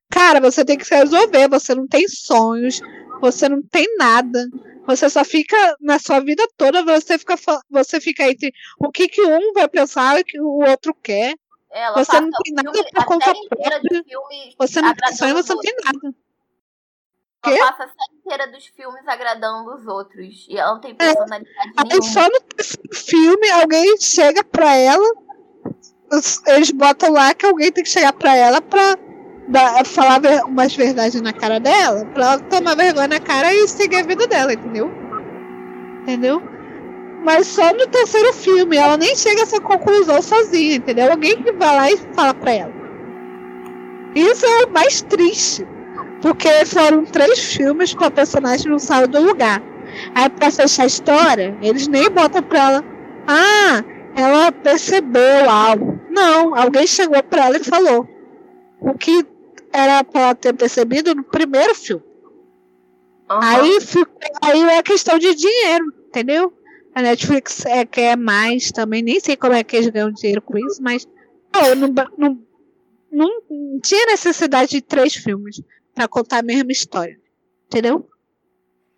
cara, você tem que se resolver, você não tem sonhos, você não tem nada. Você só fica na sua vida toda, você fica, você fica entre o que, que um vai pensar e o que o outro quer. Ela você não tem nada por conta própria. Você não tem sonho, você não tem nada. Ela passa a série inteira dos filmes agradando os outros. E ela não tem é. personalidade é. nenhuma. Aí só no filme alguém chega pra ela. Eles botam lá que alguém tem que chegar pra ela pra falar umas verdades na cara dela. Pra ela tomar vergonha na cara e seguir a vida dela, entendeu? Entendeu? Mas só no terceiro filme, ela nem chega a essa conclusão sozinha, entendeu? Alguém que vai lá e fala pra ela. Isso é o mais triste. Porque foram três filmes que a personagem não saiu do lugar. Aí, pra fechar a história, eles nem botam pra ela. Ah, ela percebeu algo. Não, alguém chegou pra ela e falou. O que era pra ela ter percebido no primeiro filme. Uhum. Aí, aí é questão de dinheiro, entendeu? A Netflix é, quer mais também, nem sei como é que eles ganham dinheiro com isso, mas não, não, não, não tinha necessidade de três filmes para contar a mesma história. Entendeu?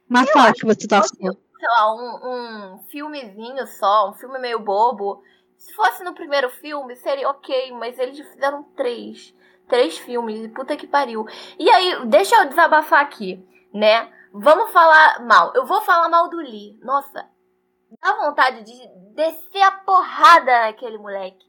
Mas eu fala que você tá falando. Sei lá, um, um filmezinho só, um filme meio bobo. Se fosse no primeiro filme, seria ok, mas eles fizeram três. Três filmes, puta que pariu. E aí, deixa eu desabafar aqui, né? Vamos falar mal. Eu vou falar mal do Lee. Nossa, dá vontade de descer a porrada naquele moleque.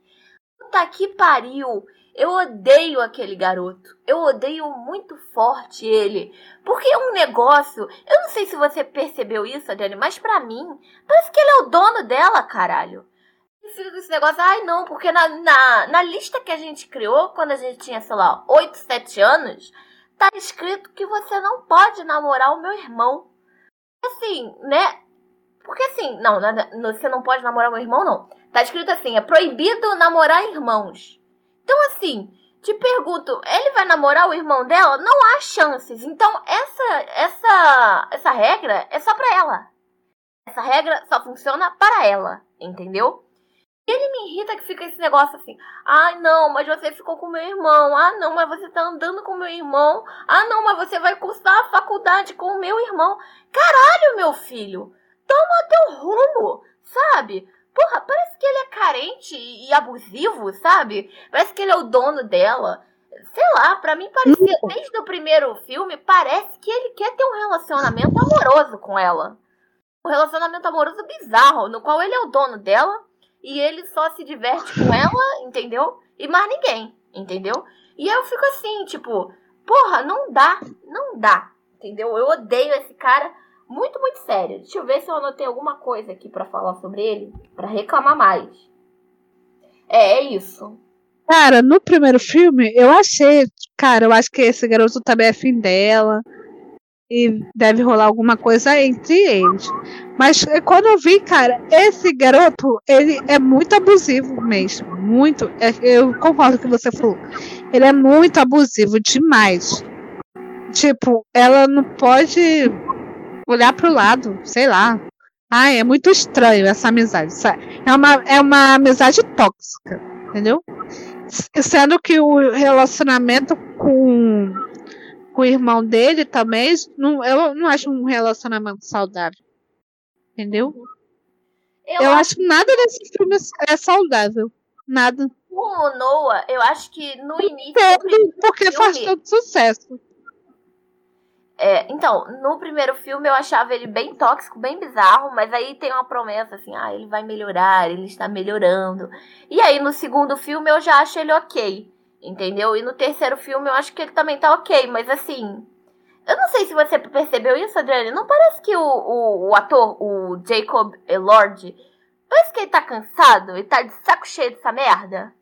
Puta que pariu. Eu odeio aquele garoto. Eu odeio muito forte ele. Porque é um negócio. Eu não sei se você percebeu isso, Adriane, mas para mim, parece que ele é o dono dela, caralho. Fica com esse negócio, ai não, porque na, na, na lista que a gente criou, quando a gente tinha, sei lá, 8, 7 anos, tá escrito que você não pode namorar o meu irmão. Assim, né? Porque assim, não, você não pode namorar meu irmão, não. Tá escrito assim, é proibido namorar irmãos. Então, assim, te pergunto, ele vai namorar o irmão dela? Não há chances. Então, essa essa essa regra é só para ela. Essa regra só funciona para ela, entendeu? E ele me irrita que fica esse negócio assim. Ai, ah, não, mas você ficou com meu irmão. Ah, não, mas você tá andando com meu irmão. Ah, não, mas você vai cursar a faculdade com o meu irmão. Caralho, meu filho. Toma teu rumo, sabe? Porra, parece que ele é carente e abusivo, sabe? Parece que ele é o dono dela. Sei lá, pra mim parecia, desde o primeiro filme, parece que ele quer ter um relacionamento amoroso com ela. Um relacionamento amoroso bizarro, no qual ele é o dono dela e ele só se diverte com ela, entendeu? E mais ninguém, entendeu? E eu fico assim, tipo, porra, não dá, não dá, entendeu? Eu odeio esse cara muito, muito sério. Deixa eu ver se eu anotei alguma coisa aqui para falar sobre ele, para reclamar mais. É, é isso. Cara, no primeiro filme, eu achei, cara, eu acho que esse garoto também é fim dela. E deve rolar alguma coisa entre eles. Mas é, quando eu vi, cara, esse garoto, ele é muito abusivo mesmo. Muito. É, eu concordo com o que você falou. Ele é muito abusivo demais. Tipo, ela não pode olhar pro lado, sei lá. Ai, é muito estranho essa amizade. É uma, é uma amizade tóxica, entendeu? Sendo que o relacionamento com, com o irmão dele também, não, eu não acho um relacionamento saudável. Entendeu? Eu, eu acho que nada desse filme é saudável. Nada. O Noah, eu acho que no início. porque filme, faz todo sucesso. É, então, no primeiro filme eu achava ele bem tóxico, bem bizarro, mas aí tem uma promessa assim, ah, ele vai melhorar, ele está melhorando. E aí no segundo filme eu já acho ele ok, entendeu? E no terceiro filme eu acho que ele também tá ok, mas assim, eu não sei se você percebeu isso, Adriane, não parece que o, o, o ator, o Jacob Lord, parece que ele tá cansado, ele tá de saco cheio dessa merda?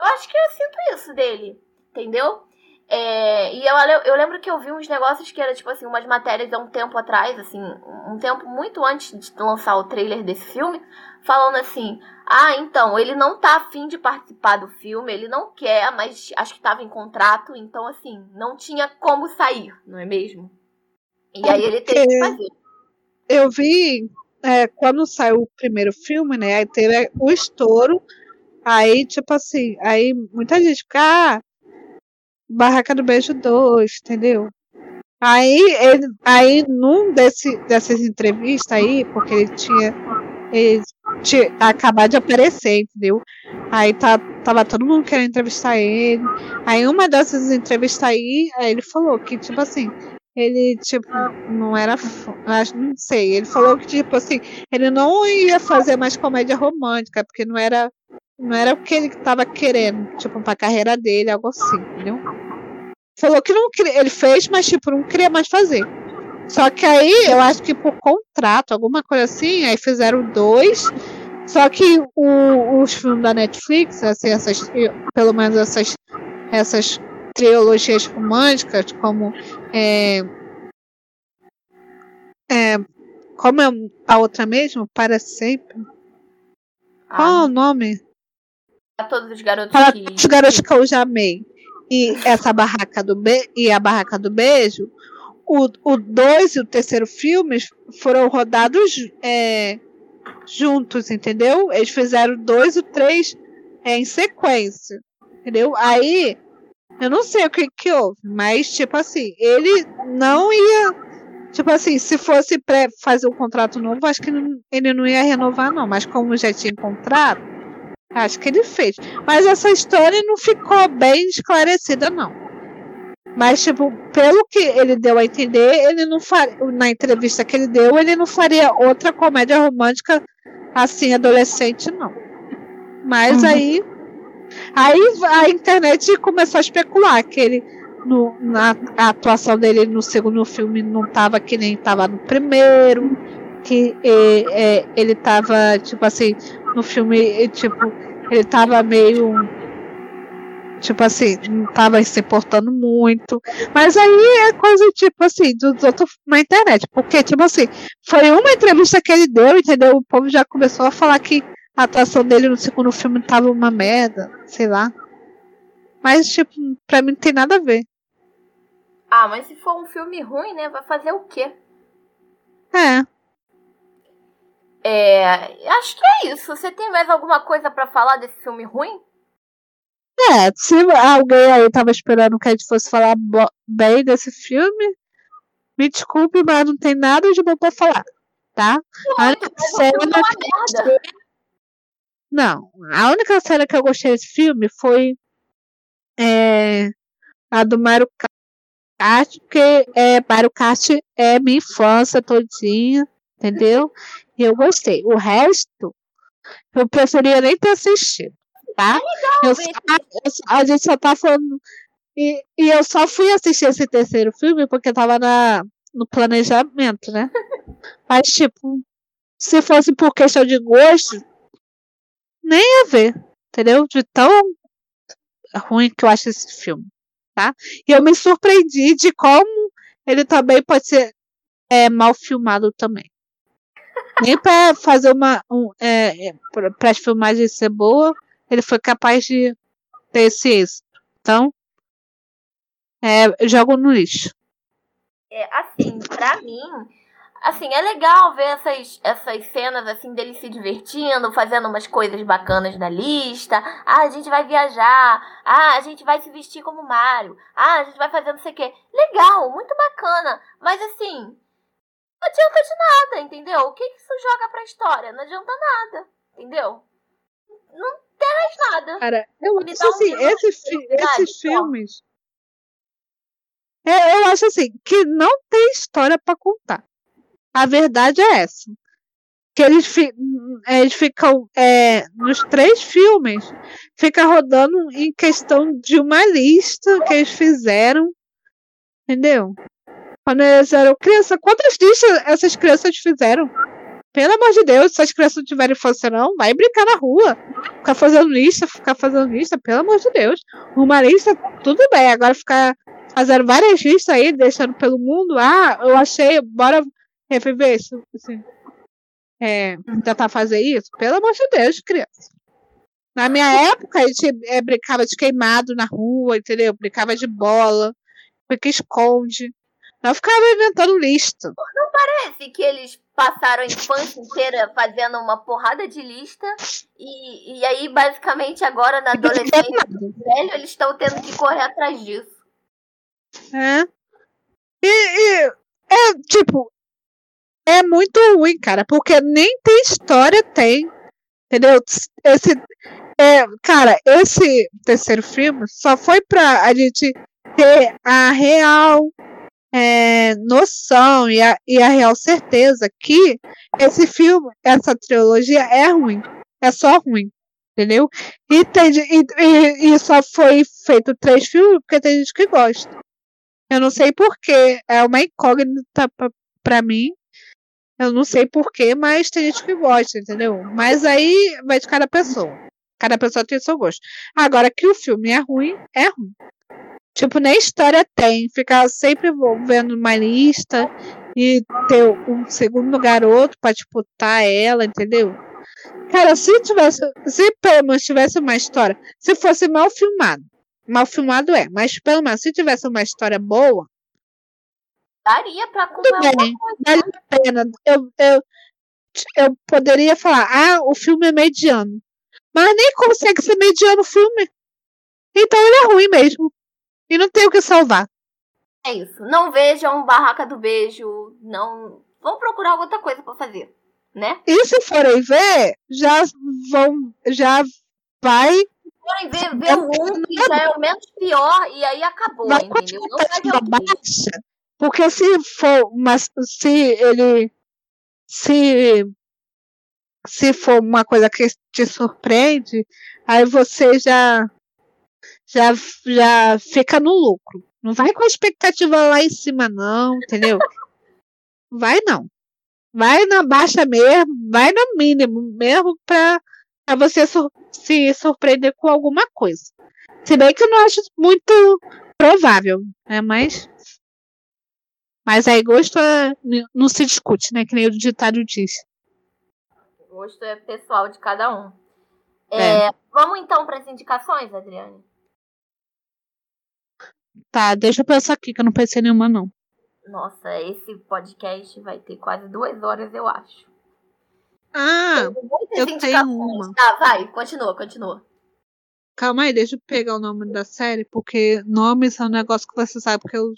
Eu acho que eu sinto isso dele, entendeu? É, e eu, eu lembro que eu vi uns negócios que era tipo assim, umas matérias há um tempo atrás, assim, um tempo muito antes de lançar o trailer desse filme, falando assim: ah, então, ele não tá afim de participar do filme, ele não quer, mas acho que tava em contrato, então assim, não tinha como sair, não é mesmo? E aí ele teve que fazer. Eu vi é, quando saiu o primeiro filme, né? Aí teve o estouro. Aí, tipo assim, aí muita gente fica, ah, Barraca do Beijo 2, entendeu? Aí, ele, aí num desse, dessas entrevistas aí, porque ele tinha, ele acabado de aparecer, entendeu? Aí tá, tava todo mundo querendo entrevistar ele. Aí uma dessas entrevistas aí, aí ele falou que, tipo assim, ele, tipo, não era. Não sei. Ele falou que, tipo assim, ele não ia fazer mais comédia romântica, porque não era. Não era o que ele tava querendo, tipo, pra carreira dele, algo assim, entendeu? Falou que não ele fez, mas tipo, não queria mais fazer. Só que aí, eu acho que por contrato, alguma coisa assim, aí fizeram dois. Só que o, os filmes da Netflix, assim, essas, pelo menos essas, essas trilogias românticas, como é, é, como é a outra mesmo, para sempre. Ah. Qual é o nome? Para todos os garotos para que... os garotos que eu já amei e essa barraca do be e a barraca do beijo, o 2 e o terceiro filme foram rodados é, juntos, entendeu? Eles fizeram dois e três é, em sequência, entendeu? Aí, eu não sei o que que houve, mas, tipo assim, ele não ia. Tipo assim, se fosse para fazer um contrato novo, acho que ele não ia renovar, não. Mas como já tinha contrato, Acho que ele fez. Mas essa história não ficou bem esclarecida, não. Mas, tipo, pelo que ele deu a entender, ele não faria, na entrevista que ele deu, ele não faria outra comédia romântica assim, adolescente, não. Mas uhum. aí. Aí a internet começou a especular que ele. No, na a atuação dele no segundo filme não estava que nem estava no primeiro, que é, é, ele estava tipo assim, no filme, tipo, ele tava meio. Tipo assim, não tava se portando muito. Mas aí é coisa, tipo assim, dos outros na internet. Porque, tipo assim, foi uma entrevista que ele deu, entendeu? O povo já começou a falar que a atuação dele no segundo filme tava uma merda, sei lá. Mas, tipo, pra mim não tem nada a ver. Ah, mas se for um filme ruim, né? Vai fazer o quê? É. É, acho que é isso. Você tem mais alguma coisa para falar desse filme ruim? É, se alguém aí tava esperando que a gente fosse falar bem desse filme, me desculpe, mas não tem nada de bom pra falar, tá? a única cena que Não, a única cena que eu gostei desse filme foi é, a do Mario Kart, porque é, Mario Kart é minha infância todinha, entendeu? E eu gostei. O resto, eu preferia nem ter assistido, tá? É legal, eu só, a gente só tá falando. E, e eu só fui assistir esse terceiro filme porque tava na, no planejamento, né? Mas, tipo, se fosse por questão de gosto, nem ia ver, entendeu? De tão ruim que eu acho esse filme, tá? E eu me surpreendi de como ele também pode ser é, mal filmado também. Nem para fazer uma. Um, é, é para as filmagens ser boa, ele foi capaz de ter esse êxito. Então, é, jogo no lixo. É, assim, pra mim, assim, é legal ver essas, essas cenas assim dele se divertindo, fazendo umas coisas bacanas da lista. Ah, a gente vai viajar. Ah, a gente vai se vestir como Mario. Ah, a gente vai fazer não sei o quê. Legal, muito bacana. Mas assim, Não adianta de nada, entendeu? O que isso joga pra história? Não adianta nada, entendeu? Não nada. Cara, eu acho assim, um esse fi esses filmes. É, eu acho assim, que não tem história para contar. A verdade é essa. Que eles, fi eles ficam, é, nos três filmes, fica rodando em questão de uma lista que eles fizeram. Entendeu? Quando eles eram criança, quantas listas essas crianças fizeram? Pelo amor de Deus, se as crianças não tiverem infância, não, vai brincar na rua. Ficar fazendo lista, ficar fazendo lista, pelo amor de Deus. Uma lista, tudo bem. Agora ficar fazendo várias listas aí, deixando pelo mundo. Ah, eu achei, bora reviver isso. Assim. É, tentar fazer isso? Pelo amor de Deus, criança. Na minha época, a gente é, brincava de queimado na rua, entendeu? Brincava de bola, fica esconde. Não ficava inventando lista. Parece que eles passaram a infância inteira fazendo uma porrada de lista e, e aí, basicamente, agora na adolescência velho, eles estão tendo que correr atrás disso. É. E, e é tipo, é muito ruim, cara, porque nem tem história, tem. Entendeu? Esse, é, cara, esse terceiro filme só foi pra a gente ter a real é, noção e a, e a real certeza que esse filme, essa trilogia é ruim. É só ruim. Entendeu? E, tem, e, e, e só foi feito três filmes porque tem gente que gosta. Eu não sei porquê. É uma incógnita pra mim. Eu não sei porquê, mas tem gente que gosta, entendeu? Mas aí vai de cada pessoa. Cada pessoa tem seu gosto. Agora que o filme é ruim, é ruim. Tipo, nem história tem. Ficar sempre vendo uma lista e ter um segundo garoto para disputar ela, entendeu? Cara, se tivesse. Se pelo menos tivesse uma história. Se fosse mal filmado. Mal filmado é, mas pelo menos se tivesse uma história boa. Daria pra Tudo bem, vale a pena. Eu, eu, eu poderia falar, ah, o filme é mediano. Mas nem consegue ser mediano o filme. Então ele é ruim mesmo. E não tem o que salvar. É isso. Não vejam Barraca do Beijo. Não. Vão procurar outra coisa para fazer, né? E se forem ver, já vão. Já vai. Se forem ver, ver o um que já é o menos pior e aí acabou, vai entendeu? Não vai ver o baixa, Porque se for. Mas se ele. Se. Se for uma coisa que te surpreende, aí você já já, já fica no lucro. Não vai com a expectativa lá em cima, não, entendeu? Vai não. Vai na baixa mesmo, vai no mínimo mesmo pra, pra você sur se surpreender com alguma coisa. Se bem que eu não acho muito provável, né? Mas. Mas aí gosto é, não se discute, né? Que nem o ditado diz. Gosto é pessoal de cada um. É, é. Vamos então para as indicações, Adriane? Tá, deixa eu pensar aqui, que eu não pensei nenhuma, não. Nossa, esse podcast vai ter quase duas horas, eu acho. Ah, eu tenho uma. Tá, vai, continua, continua. Calma aí, deixa eu pegar o nome da série, porque nomes é um negócio que você sabe que eu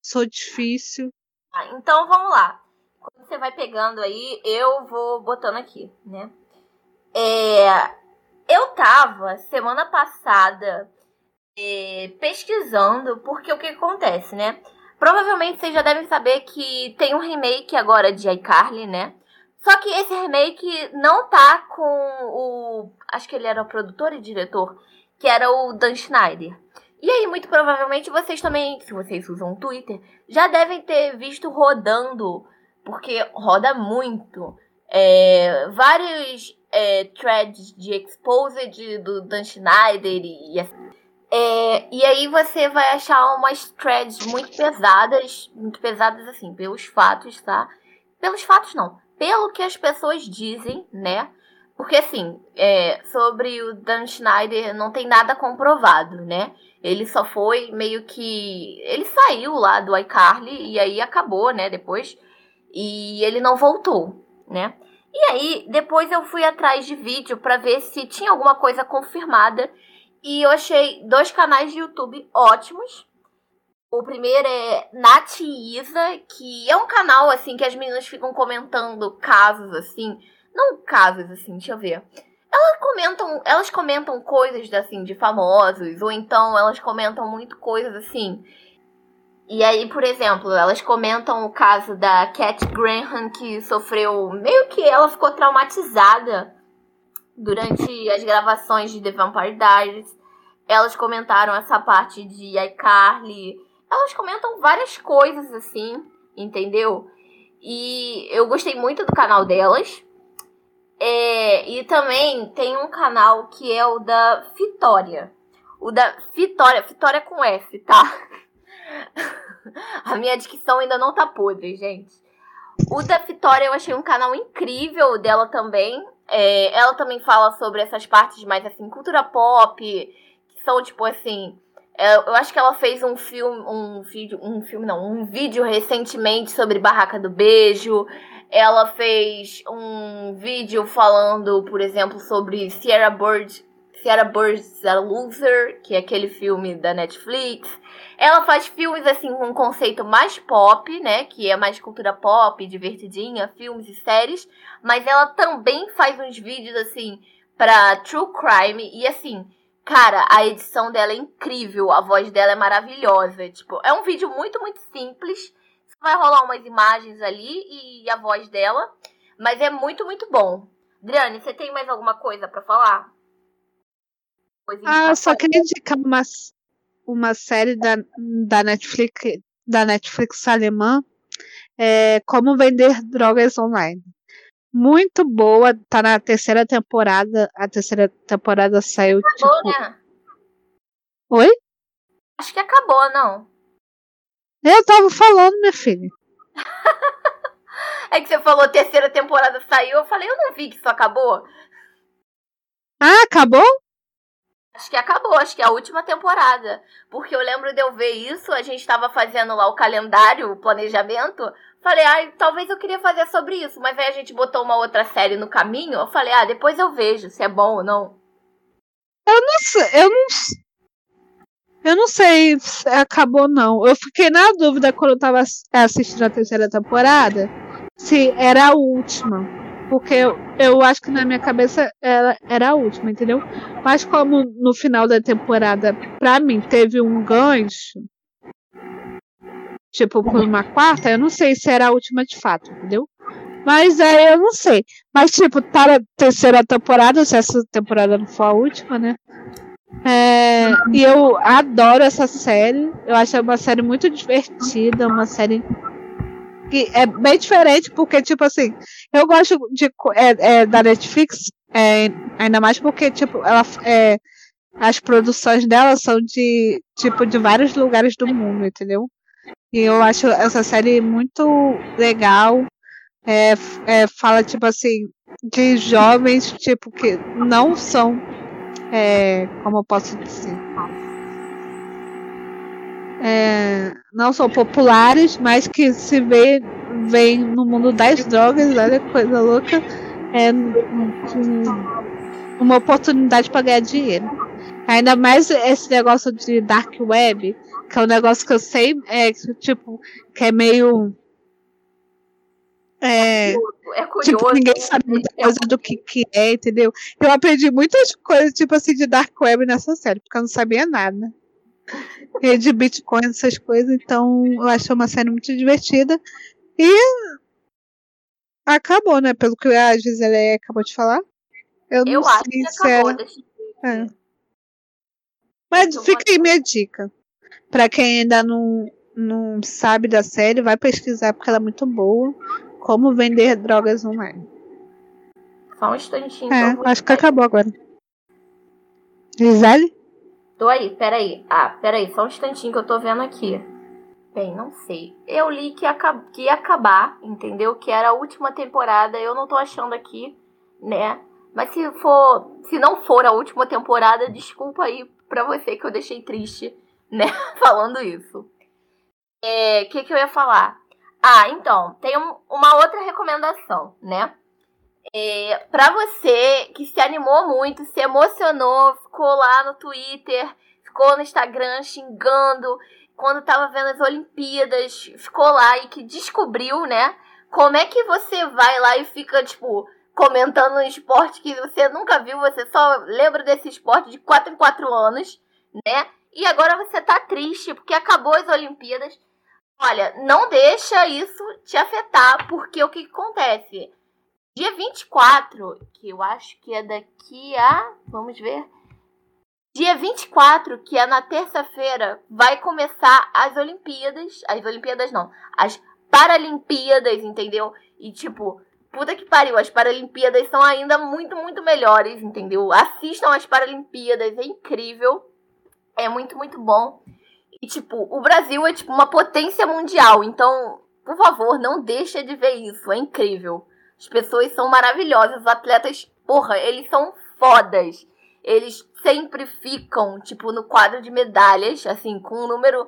sou difícil. Ah, então vamos lá. Quando você vai pegando aí, eu vou botando aqui, né? É, eu tava semana passada pesquisando, porque o que acontece, né? Provavelmente vocês já devem saber que tem um remake agora de iCarly, né? Só que esse remake não tá com o. Acho que ele era o produtor e diretor, que era o Dan Schneider. E aí, muito provavelmente, vocês também, se vocês usam o Twitter, já devem ter visto rodando, porque roda muito. É, vários é, threads de exposed do Dan Schneider e assim. É, e aí você vai achar umas threads muito pesadas, muito pesadas assim, pelos fatos, tá? Pelos fatos não, pelo que as pessoas dizem, né? Porque assim, é, sobre o Dan Schneider não tem nada comprovado, né? Ele só foi meio que. Ele saiu lá do iCarly e aí acabou, né? Depois. E ele não voltou, né? E aí, depois eu fui atrás de vídeo para ver se tinha alguma coisa confirmada e eu achei dois canais de YouTube ótimos. O primeiro é Nath Isa, que é um canal assim que as meninas ficam comentando casos assim, não casos assim, deixa eu ver. Elas comentam, elas comentam coisas assim de famosos ou então elas comentam muito coisas assim. E aí, por exemplo, elas comentam o caso da Cat Graham que sofreu meio que ela ficou traumatizada durante as gravações de The Vampire Diaries. Elas comentaram essa parte de iCarly, elas comentam várias coisas assim, entendeu? E eu gostei muito do canal delas. É, e também tem um canal que é o da Vitória. O da Vitória, Vitória com F, tá? A minha dicção ainda não tá podre, gente. O da Vitória eu achei um canal incrível dela também. É, ela também fala sobre essas partes mais assim, cultura pop, que são tipo assim, é, eu acho que ela fez um filme, um vídeo, um filme não, um vídeo recentemente sobre Barraca do Beijo. Ela fez um vídeo falando, por exemplo, sobre Sierra Bird, Sierra Bird's a Loser, que é aquele filme da Netflix. Ela faz filmes assim com um conceito mais pop, né, que é mais cultura pop, divertidinha, filmes e séries, mas ela também faz uns vídeos assim para true crime e assim, Cara, a edição dela é incrível, a voz dela é maravilhosa. Tipo, é um vídeo muito, muito simples. Vai rolar umas imagens ali e a voz dela. Mas é muito, muito bom. Adriane, você tem mais alguma coisa para falar? ah, eu só queria indicar uma, uma série da, da Netflix, da Netflix alemã. É, Como Vender Drogas Online muito boa, tá na terceira temporada. A terceira temporada saiu. Acabou, tipo... né? Oi? Acho que acabou, não. Eu tava falando, minha filha. é que você falou terceira temporada saiu, eu falei, eu não vi que isso acabou. Ah, acabou? Acho que acabou, acho que é a última temporada. Porque eu lembro de eu ver isso, a gente tava fazendo lá o calendário, o planejamento. Falei, ai, talvez eu queria fazer sobre isso, mas aí a gente botou uma outra série no caminho. Eu falei, ah, depois eu vejo se é bom ou não. Eu não sei, eu não eu não sei se acabou não. Eu fiquei na dúvida quando eu tava assistindo a terceira temporada se era a última. Porque eu, eu acho que na minha cabeça ela era a última, entendeu? Mas como no final da temporada, pra mim, teve um gancho, tipo, por uma quarta, eu não sei se era a última de fato, entendeu? Mas aí eu não sei. Mas, tipo, tá na terceira temporada, se essa temporada não for a última, né? É, e eu adoro essa série. Eu acho uma série muito divertida, uma série que é bem diferente, porque, tipo assim, eu gosto de, é, é, da Netflix, é, ainda mais porque, tipo, ela é, as produções dela são de, tipo, de vários lugares do mundo, entendeu? E eu acho essa série muito legal. É, é, fala, tipo assim, de jovens, tipo, que não são, é, como eu posso dizer, é, não são populares, mas que se vê, vem no mundo das drogas, olha que coisa louca, é um, uma oportunidade para ganhar dinheiro. Ainda mais esse negócio de dark web, que é um negócio que eu sei, é, tipo, que é meio. É, é curioso. Tipo, ninguém sabe muita coisa do que, que é, entendeu? Eu aprendi muitas coisas, tipo assim, de Dark Web nessa série, porque eu não sabia nada. E de Bitcoin, essas coisas, então eu acho uma série muito divertida. E acabou, né? Pelo que a Gisele acabou de falar. Eu, eu acho que acabou, é... é. Mas fica aí minha dica. Para quem ainda não, não sabe da série, vai pesquisar porque ela é muito boa. Como vender drogas online. Só um instantinho. É, acho que acabou agora. Gisele? Tô aí, peraí. Ah, peraí, só um instantinho que eu tô vendo aqui. Bem, não sei. Eu li que ia, que ia acabar, entendeu? Que era a última temporada. Eu não tô achando aqui, né? Mas se for, se não for a última temporada, desculpa aí pra você que eu deixei triste né? Falando isso. O é, que, que eu ia falar? Ah, então, tem um, uma outra recomendação, né? É, para você que se animou muito, se emocionou, ficou lá no Twitter, ficou no Instagram xingando, quando tava vendo as Olimpíadas, ficou lá e que descobriu, né? Como é que você vai lá e fica, tipo, comentando um esporte que você nunca viu, você só lembra desse esporte de 4 em 4 anos, né? E agora você tá triste porque acabou as Olimpíadas. Olha, não deixa isso te afetar, porque o que acontece? Dia 24, que eu acho que é daqui a. Vamos ver. Dia 24, que é na terça-feira, vai começar as Olimpíadas. As Olimpíadas não, as Paralimpíadas, entendeu? E tipo, puta que pariu, as Paralimpíadas são ainda muito, muito melhores, entendeu? Assistam as Paralimpíadas, é incrível. É muito, muito bom. E tipo, o Brasil é tipo uma potência mundial, então, por favor, não deixa de ver isso, é incrível. As pessoas são maravilhosas, os atletas, porra, eles são fodas eles sempre ficam, tipo, no quadro de medalhas, assim, com um número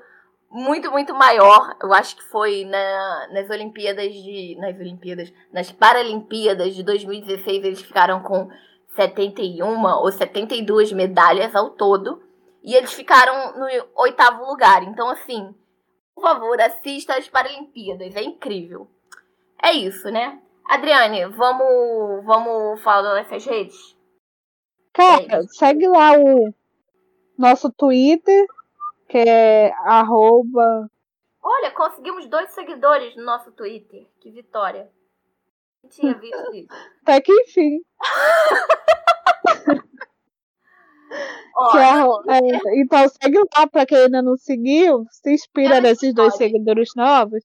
muito, muito maior. Eu acho que foi na, nas Olimpíadas de. Nas Olimpíadas. Nas Paralimpíadas de 2016, eles ficaram com 71 ou 72 medalhas ao todo. E eles ficaram no oitavo lugar. Então, assim, por favor, assista as Paralimpíadas. É incrível. É isso, né? Adriane, vamos, vamos falar dessas redes? Cara, segue lá o nosso Twitter, que é arroba. Olha, conseguimos dois seguidores no nosso Twitter. Que vitória. Não tinha visto isso. Até que enfim. é, é, então segue lá para quem ainda não seguiu, se inspira nesses dois seguidores novos.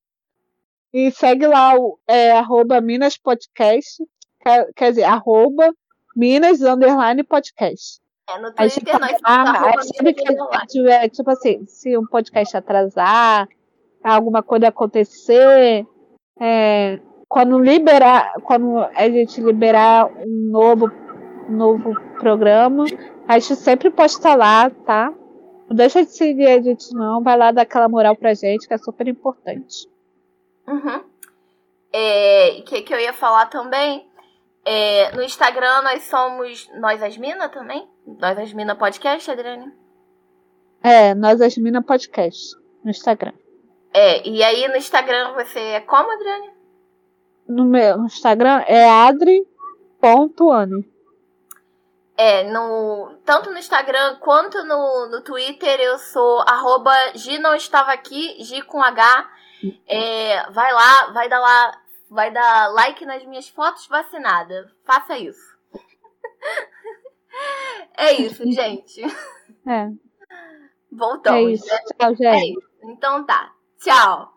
E segue lá o é, arroba Minas Podcast, quer, quer dizer, arroba Minas Underline Podcast. É, no Twitter nós ah, sabe que é, tipo assim, se um podcast atrasar, alguma coisa acontecer, é, quando liberar, quando a gente liberar um novo, um novo programa, a gente sempre posta lá, tá? Não deixa de seguir a gente não, vai lá dar aquela moral pra gente, que é super importante. Uhum. É, que, que eu ia falar também é, no Instagram nós somos Nós as Mina também? Nós as Mina Podcast, Adriane? É, Nós as Mina Podcast. No Instagram. É, e aí no Instagram você é como, Adriane? No meu Instagram é adri.ane. É, no, tanto no Instagram quanto no, no Twitter eu sou arroba G não estava aqui, G com H. É, vai lá, vai dar lá vai dar like nas minhas fotos vacinada. Faça isso. é isso, gente. É. Voltamos. É isso. Né? Tchau, gente. É então tá. Tchau.